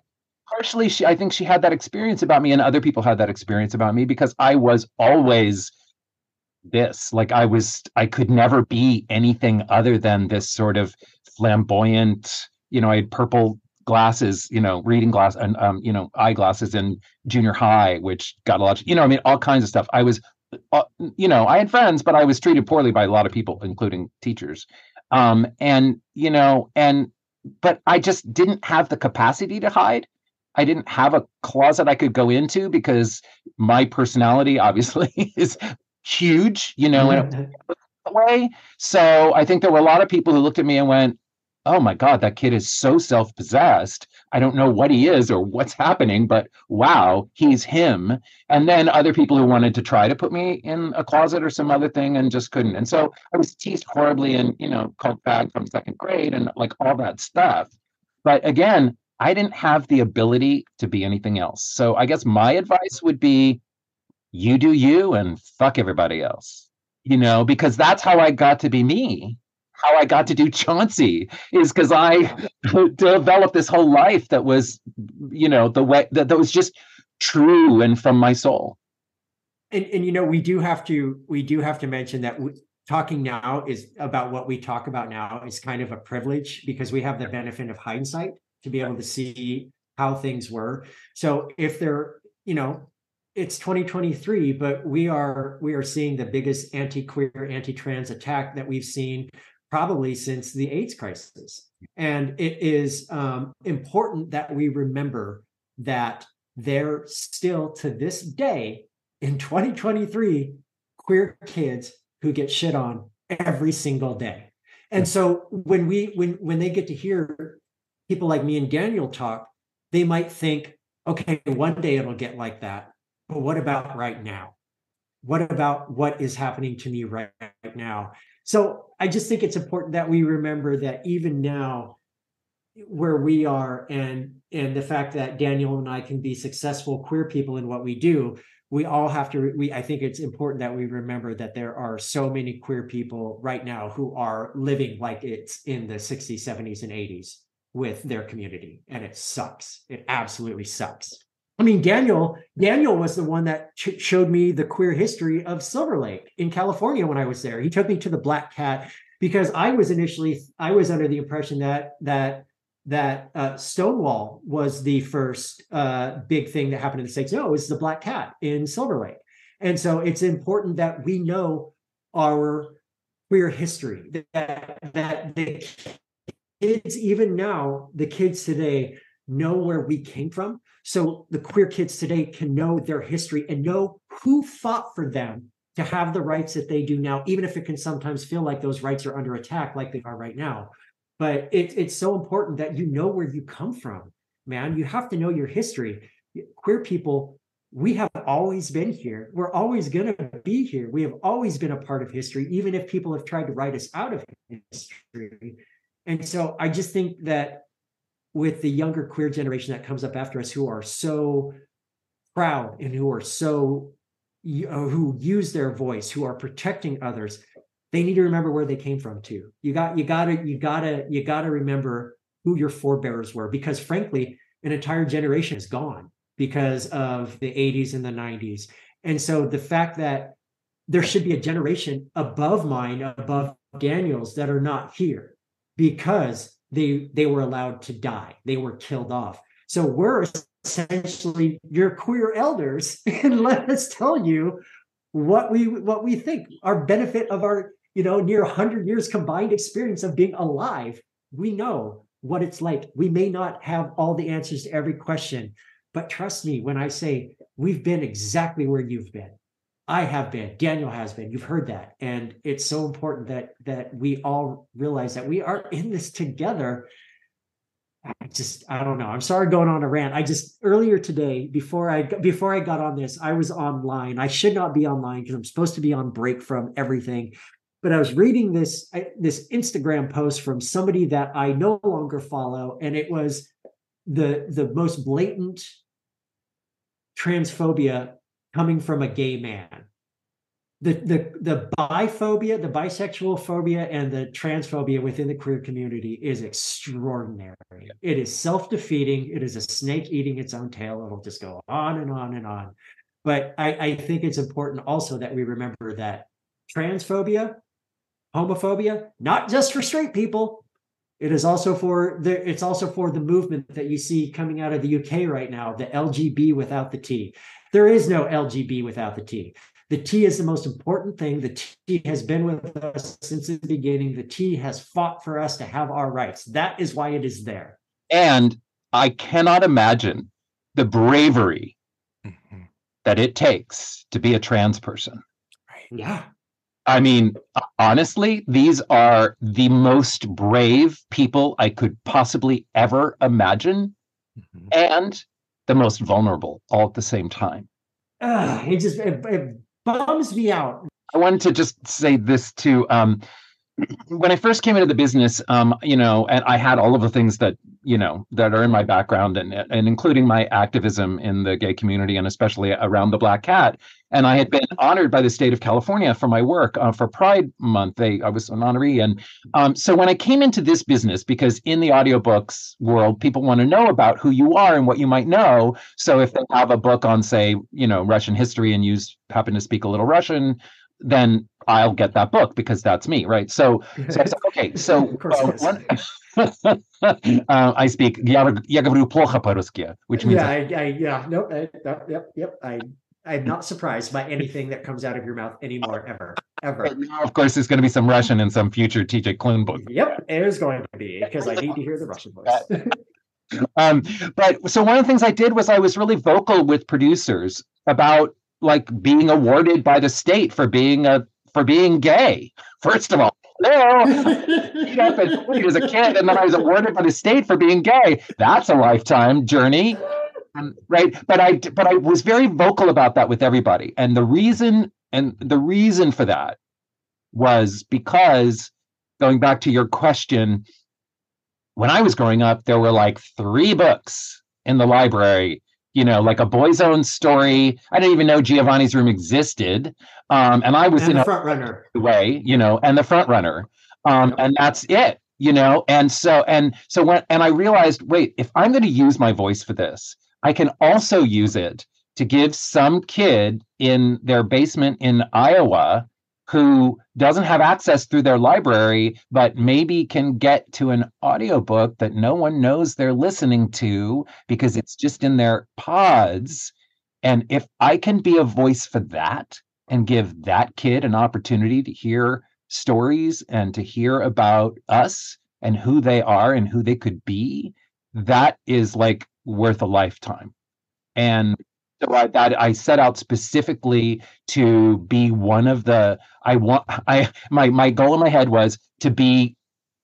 partially, she, I think she had that experience about me, and other people had that experience about me because I was always this. Like I was, I could never be anything other than this sort of flamboyant. You know, I had purple glasses, you know, reading glass and um, you know, eyeglasses in junior high, which got a lot. Of, you know, I mean, all kinds of stuff. I was, uh, you know, I had friends, but I was treated poorly by a lot of people, including teachers. Um, and you know, and but I just didn't have the capacity to hide. I didn't have a closet I could go into because my personality obviously is huge, you know, in a way. So I think there were a lot of people who looked at me and went, oh my God, that kid is so self possessed. I don't know what he is or what's happening, but wow, he's him. And then other people who wanted to try to put me in a closet or some other thing and just couldn't. And so I was teased horribly and, you know, called fag from second grade and like all that stuff. But again, I didn't have the ability to be anything else. So I guess my advice would be you do you and fuck everybody else, you know, because that's how I got to be me. How I got to do Chauncey is because I developed this whole life that was, you know, the way that, that was just true and from my soul. And, and you know, we do have to we do have to mention that we, talking now is about what we talk about now is kind of a privilege because we have the benefit of hindsight to be able to see how things were. So if they're, you know, it's 2023 but we are we are seeing the biggest anti-queer anti-trans attack that we've seen probably since the aids crisis and it is um, important that we remember that there are still to this day in 2023 queer kids who get shit on every single day and so when we when when they get to hear people like me and daniel talk they might think okay one day it'll get like that but what about right now? What about what is happening to me right, right now? So I just think it's important that we remember that even now, where we are and and the fact that Daniel and I can be successful queer people in what we do, we all have to we I think it's important that we remember that there are so many queer people right now who are living like it's in the 60s, 70s, and 80s with their community. And it sucks. It absolutely sucks. I mean, Daniel, Daniel was the one that ch- showed me the queer history of Silver Lake in California when I was there. He took me to the Black Cat because I was initially I was under the impression that that that uh, Stonewall was the first uh, big thing that happened in the states. No, it was the Black Cat in Silver Lake, and so it's important that we know our queer history. That that the kids, even now, the kids today know where we came from so the queer kids today can know their history and know who fought for them to have the rights that they do now, even if it can sometimes feel like those rights are under attack, like they are right now. But it, it's so important that you know where you come from, man. You have to know your history. Queer people, we have always been here. We're always going to be here. We have always been a part of history, even if people have tried to write us out of history. And so I just think that with the younger queer generation that comes up after us who are so proud and who are so uh, who use their voice who are protecting others they need to remember where they came from too. You got you gotta you gotta you gotta remember who your forebears were because frankly an entire generation is gone because of the 80s and the 90s and so the fact that there should be a generation above mine above daniel's that are not here because they they were allowed to die. They were killed off. So we're essentially your queer elders and let us tell you what we what we think. Our benefit of our you know near 100 years combined experience of being alive we know what it's like. We may not have all the answers to every question but trust me when i say we've been exactly where you've been I have been, Daniel has been. You've heard that, and it's so important that that we all realize that we are in this together. I just I don't know. I'm sorry going on a rant. I just earlier today before I before I got on this, I was online. I should not be online because I'm supposed to be on break from everything. But I was reading this this Instagram post from somebody that I no longer follow, and it was the the most blatant transphobia coming from a gay man. The, the the biphobia, the bisexual phobia, and the transphobia within the queer community is extraordinary. It is self-defeating. It is a snake eating its own tail. It'll just go on and on and on. But I, I think it's important also that we remember that transphobia, homophobia, not just for straight people, it is also for the it's also for the movement that you see coming out of the UK right now, the LGB without the T. There is no LGB without the T. The T is the most important thing. The T has been with us since the beginning. The T has fought for us to have our rights. That is why it is there. And I cannot imagine the bravery mm-hmm. that it takes to be a trans person. Right. Yeah. I mean, honestly, these are the most brave people I could possibly ever imagine Mhm. and the most vulnerable all at the same time. Ugh, it just it, it bums me out. I wanted to just say this too. Um, when I first came into the business, um, you know, and I had all of the things that you know that are in my background, and and including my activism in the gay community, and especially around the Black Cat. And I had been honored by the state of California for my work uh, for Pride Month. They, I was an honoree, and um, so when I came into this business, because in the audiobooks world, people want to know about who you are and what you might know. So if they have a book on, say, you know, Russian history, and you happen to speak a little Russian, then I'll get that book because that's me, right? So, so I said, okay, so Of course uh, it is. one- uh, I speak я, я говорю плохо по-русски, which means yeah, I, I, yeah, nope, I, yep, yep, yep. I, I'm not surprised by anything that comes out of your mouth anymore, ever, ever. But now, of course, there's going to be some Russian in some future TJ Klune book. Yep, it is going to be because I need to hear the Russian voice. Um, but so one of the things I did was I was really vocal with producers about like being awarded by the state for being a for being gay. First of all, hello. beat up and bullied as a kid, and then I was awarded by the state for being gay. That's a lifetime journey, Um, right? But I, but I was very vocal about that with everybody, and the reason, and the reason for that was because going back to your question, when I was growing up, there were like three books in the library. You know, like a boy's own story. I didn't even know Giovanni's Room existed, um, and I was and in the a front runner. way, you know, and the front runner. Um, and that's it, you know. And so and so when and I realized, wait, if I'm going to use my voice for this, I can also use it to give some kid in their basement in Iowa who doesn't have access through their library but maybe can get to an audiobook that no one knows they're listening to because it's just in their pods. And if i can be a voice for that and give that kid an opportunity to hear stories and to hear about us and who they are and who they could be that is like worth a lifetime. And so I, that I set out specifically to be one of the I want I my my goal in my head was to be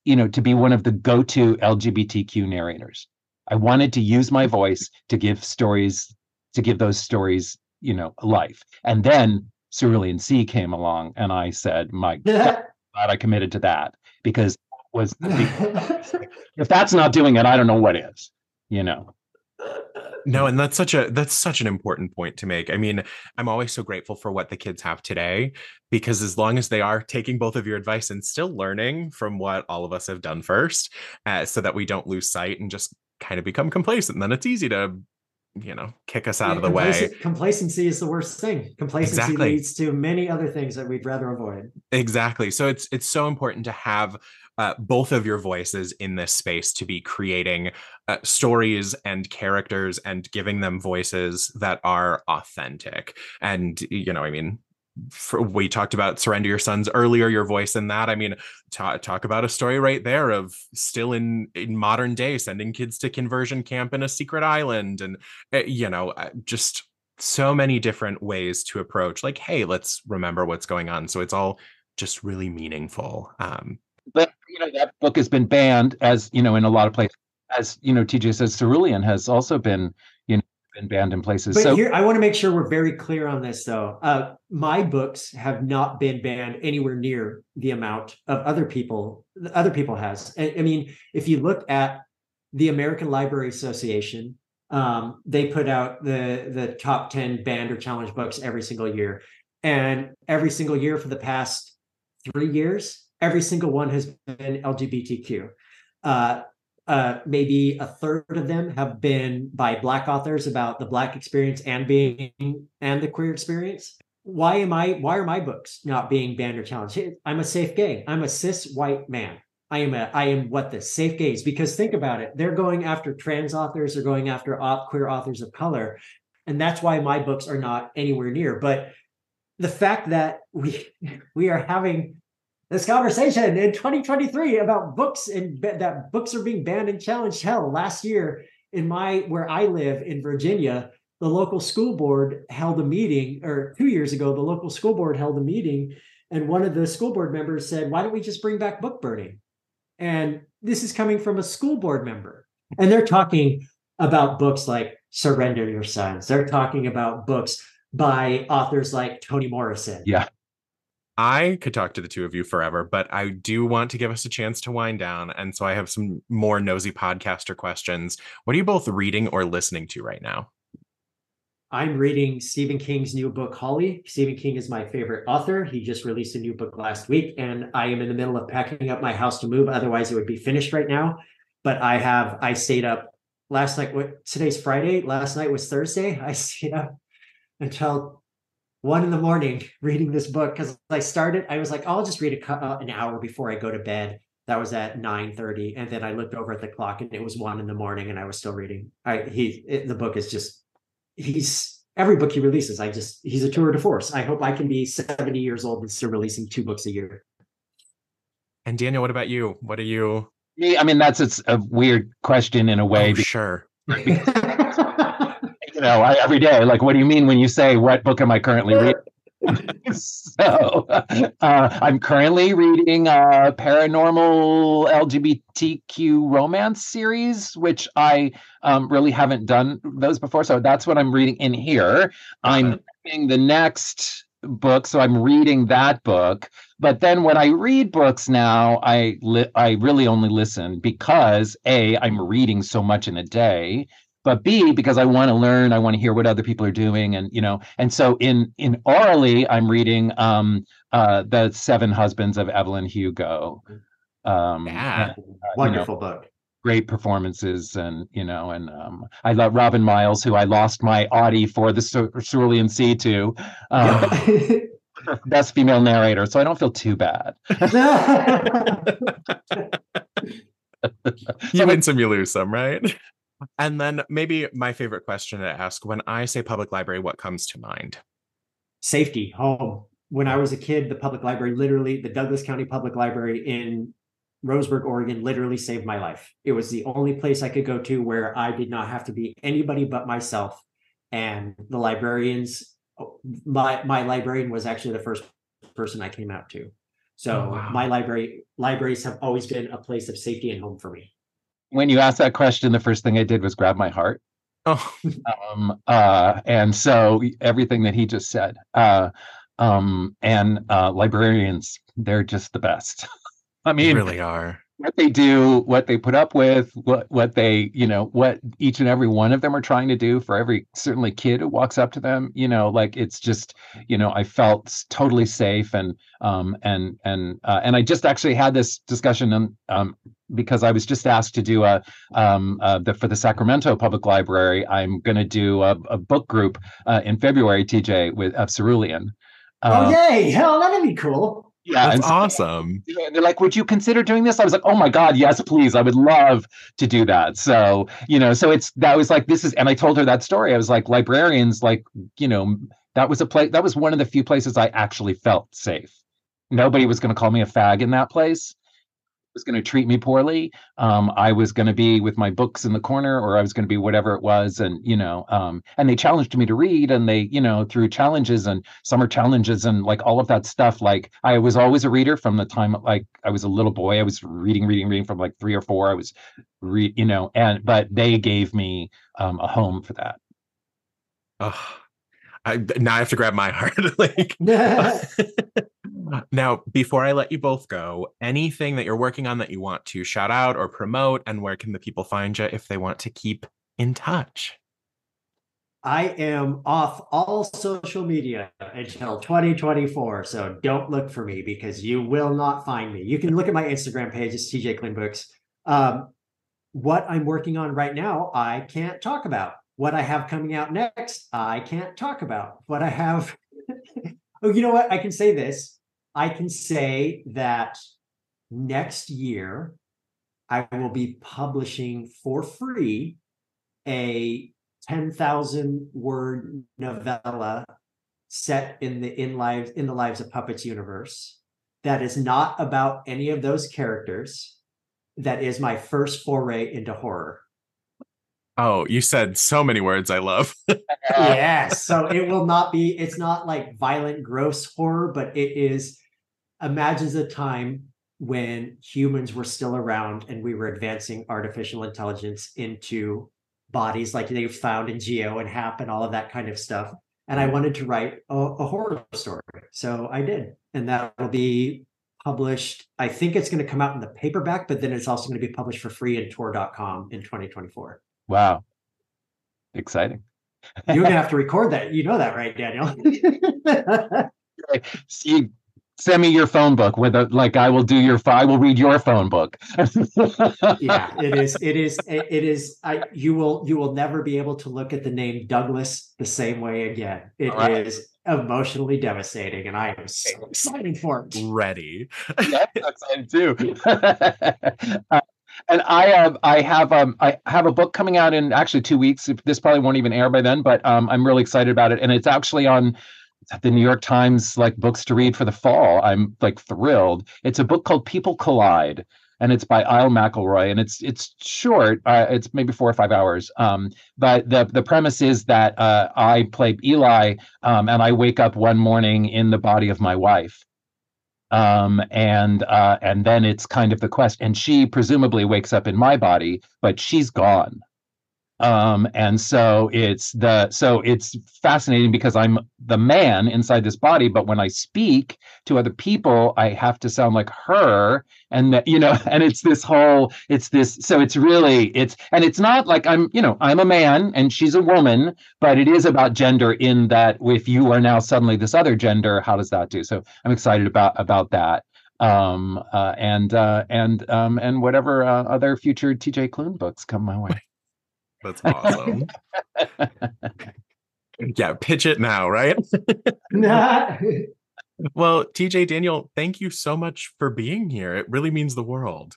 you know to be one of the go-to LGBTQ narrators. I wanted to use my voice to give stories to give those stories you know life. And then Cerulean Sea came along and I said, my God, glad I committed to that because was the, if that's not doing it, I don't know what is. You know. No, and that's such a that's such an important point to make. I mean, I'm always so grateful for what the kids have today because as long as they are taking both of your advice and still learning from what all of us have done first, uh, so that we don't lose sight and just kind of become complacent, then it's easy to, you know, kick us out Yeah, of the way. Complacency is the worst thing. Complacency Exactly. leads to many other things that we'd rather avoid. Exactly. So it's it's so important to have uh, both of your voices in this space to be creating uh, stories and characters and giving them voices that are authentic. And you know, I mean, for, we talked about surrender your sons earlier. Your voice in that. I mean, ta- talk about a story right there of still in in modern day sending kids to conversion camp in a secret island, and uh, you know, uh, just so many different ways to approach. Like, hey, let's remember what's going on. So it's all just really meaningful. Um, but you know that book has been banned as you know in a lot of places as you know tj says cerulean has also been you know been banned in places But so here, I want to make sure we're very clear on this, though. Uh, my books have not been banned anywhere near the amount of other people other people has. I, I mean, if you look at the American Library Association, um, they put out the the top ten banned or challenged books every single year, and every single year for the past three years, every single one has been LGBTQ. Uh, uh, maybe a third of them have been by black authors about the black experience and being and the queer experience. Why am i why are my books not being banned or challenged? I'm a safe gay. I'm a cis white man. I am a i am what the safe gays because think about it they're going after trans authors they're going after au- queer authors of color and that's why my books are not anywhere near. But the fact that we we are having this conversation in 2023 about books and that books are being banned and challenged. Hell, last year in my where I live in Virginia, the local school board held a meeting, or two years ago, the local school board held a meeting And one of the school board members said, Why don't we just bring back book burning? And this is coming from a school board member. And they're talking about books like Surrender Your Sons. They're talking about books by authors like Toni Morrison. Yeah. I could talk to the two of you forever, but I do want to give us a chance to wind down. And so I have some more nosy podcaster questions. What are you both reading or listening to right now? I'm reading Stephen King's new book, Holly. Stephen King is my favorite author. He just released a new book last week, and I am in the middle of packing up my house to move. Otherwise, it would be finished right now. But I have, I stayed up last night. What today's Friday? Last night was Thursday. I stayed up until one in the morning reading this book because I started. I was like, I'll just read a, uh, an hour before I go to bed. That was at nine thirty, and then I looked over at the clock, and it was one in the morning, and I was still reading. I he it, the book is just he's every book he releases. I just he's a tour de force. I hope I can be seventy years old and still releasing two books a year. And Daniel, what about you? What are you? Me, I mean, that's it's a weird question in a way. Oh, because, sure. you know, I, every day, like, what do you mean when you say what book am I currently reading? so uh, I'm currently reading a paranormal LGBTQ romance series, which I um, really haven't done those before. So that's what I'm reading in here. I'm reading the next book, so I'm reading that book. But then when I read books now, I li- I really only listen because a I'm reading so much in a day but b because i want to learn i want to hear what other people are doing and you know and so in in orally i'm reading um uh the seven husbands of evelyn hugo um Yeah. and, uh, you Wonderful know, book. great performances and you know and um i love robin miles who i lost my audie for the Cer- cerulean sea to um, best female narrator so i don't feel too bad you win some, you lose some, right? And then maybe my favorite question to ask when I say public library, what comes to mind? Safety, home. When I was a kid, the public library, literally, the Douglas County Public Library in Roseburg, Oregon, literally saved my life. It was the only place I could go to where I did not have to be anybody but myself. And the librarians, oh, my my librarian was actually the first person I came out to. So Oh, wow. my library libraries have always been a place of safety and home for me. When you asked that question the first thing i did was grab my heart. Oh, um uh and so everything that he just said uh um and uh librarians they're just the best. I mean really are. what they do what they put up with what what they you know what each and every one of them are trying to do for every certainly kid who walks up to them you know like it's just you know i felt totally safe and um and and uh, and i just actually had this discussion um, um because i was just asked to do a um uh, the for the sacramento public library i'm going to do a, a book group uh, in february tj with of cerulean oh Uh, yay! Hell, that'd be cool. yeah and That's so- awesome. they're like, would you consider doing this? I was like, oh my God, yes, please. I would love to do that. So, you know, so it's that was like, this is, and I told her that story. I was like, librarians, like, you know, that was a place, that was one of the few places I actually felt safe. Nobody was going to call me a fag in that place. Was going to treat me poorly. Um, I was going to be with my books in the corner, or I was going to be whatever it was, and you know, um, and they challenged me to read, and they, you know, through challenges and summer challenges and like all of that stuff. Like I was always a reader from the time like I was a little boy. I was reading, reading, reading from like three or four. I was, re- you know, and but they gave me um, a home for that. Oh, I now I have to grab my heart. like now, before I let you both go, anything that you're working on that you want to shout out or promote, and where can the people find you if they want to keep in touch? I am off all social media until 2024. So don't look for me because you will not find me. You can look at my Instagram page, it's TJ Klune Books. Um, what I'm working on right now, I can't talk about. What I have coming out next, I can't talk about. What I have, oh, you know what? I can say this. I can say that next year, I will be publishing for free a 10,000 word novella set in the in lives in the lives of puppets universe that is not about any of those characters that is my first foray into horror Oh, you said so many words I love. yes so it will not be it's not like violent gross horror but it is imagines a time when humans were still around and we were advancing artificial intelligence into bodies like they found in Gio and HAP and all of that kind of stuff. And I mm-hmm. wanted to write a, a horror story. So I did. And that'll be published. I think it's going to come out in the paperback, but then it's also going to be published for free in tor.com in 2024. Wow. Exciting. You're going to have to record that. You know that, right, Daniel? See, send me your phone book with a like I will do your I will read your phone book. yeah, it is it is it is I you will you will never be able to look at the name Douglas the same way again. It right. is emotionally devastating and I am so excited for it. Ready. yeah, I'm excited too. uh, and I have I have um I have a book coming out in actually two weeks. This probably won't even air by then, but um I'm really excited about it. And it's actually on the New York Times like books to read for the fall. I'm like thrilled. It's a book called People Collide, and it's by Isle McElroy, and it's it's short. Uh, it's maybe four or five hours. Um, but the the premise is that uh, I play Eli, um, and I wake up one morning in the body of my wife. Um, and uh, and then it's kind of the quest, and she presumably wakes up in my body, but she's gone um and so it's the so it's fascinating because i'm the man inside this body but when i speak to other people i have to sound like her and that you know and it's this whole it's this so it's really it's and it's not like i'm you know i'm a man and she's a woman but it is about gender in that if you are now suddenly this other gender how does that do? So i'm excited about about that. Um uh, and uh and um and whatever uh, other future tj klune books come my way that's awesome. yeah, pitch it now, right? well, TJ Daniel, thank you so much for being here. It really means the world.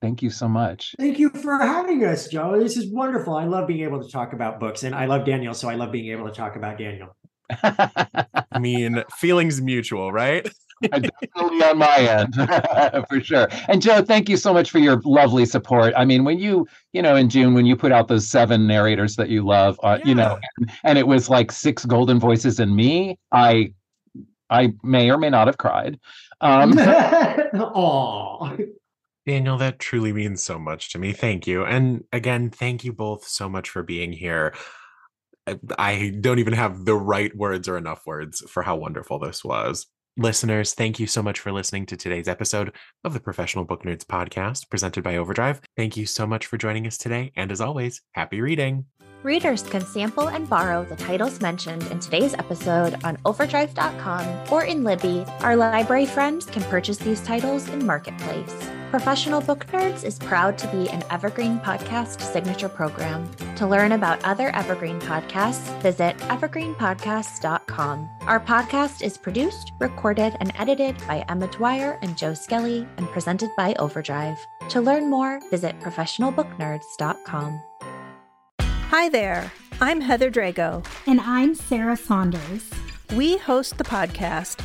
Thank you so much. Thank you for having us, Joe. This is wonderful. I love being able to talk about books, and I love Daniel, so I love being able to talk about Daniel. I mean, feelings mutual, right? definitely on my end for sure. And Joe, thank you so much for your lovely support. I mean, when you, you know, in June when you put out those seven narrators that you love, uh, yeah. you know, and, and, it was like six golden voices and me, I, I may or may not have cried. Um, Aww. Daniel, that truly means so much to me. Thank you. And again, thank you both so much for being here. I don't even have the right words or enough words for how wonderful this was. Listeners, thank you so much for listening to today's episode of the Professional Book Nerds podcast presented by Overdrive. Thank you so much for joining us today. And as always, happy reading. Readers can sample and borrow the titles mentioned in today's episode on overdrive.com or in Libby. Our library friends can purchase these titles in Marketplace. Professional Book Nerds is proud to be an Evergreen Podcast signature program. To learn about other Evergreen podcasts, visit evergreenpodcasts.com. Our podcast is produced, recorded, and edited by Emma Dwyer and Joe Skelly and presented by Overdrive. To learn more, visit professionalbooknerds.com. Hi there. I'm Heather Drago. And I'm Sarah Saunders. We host the podcast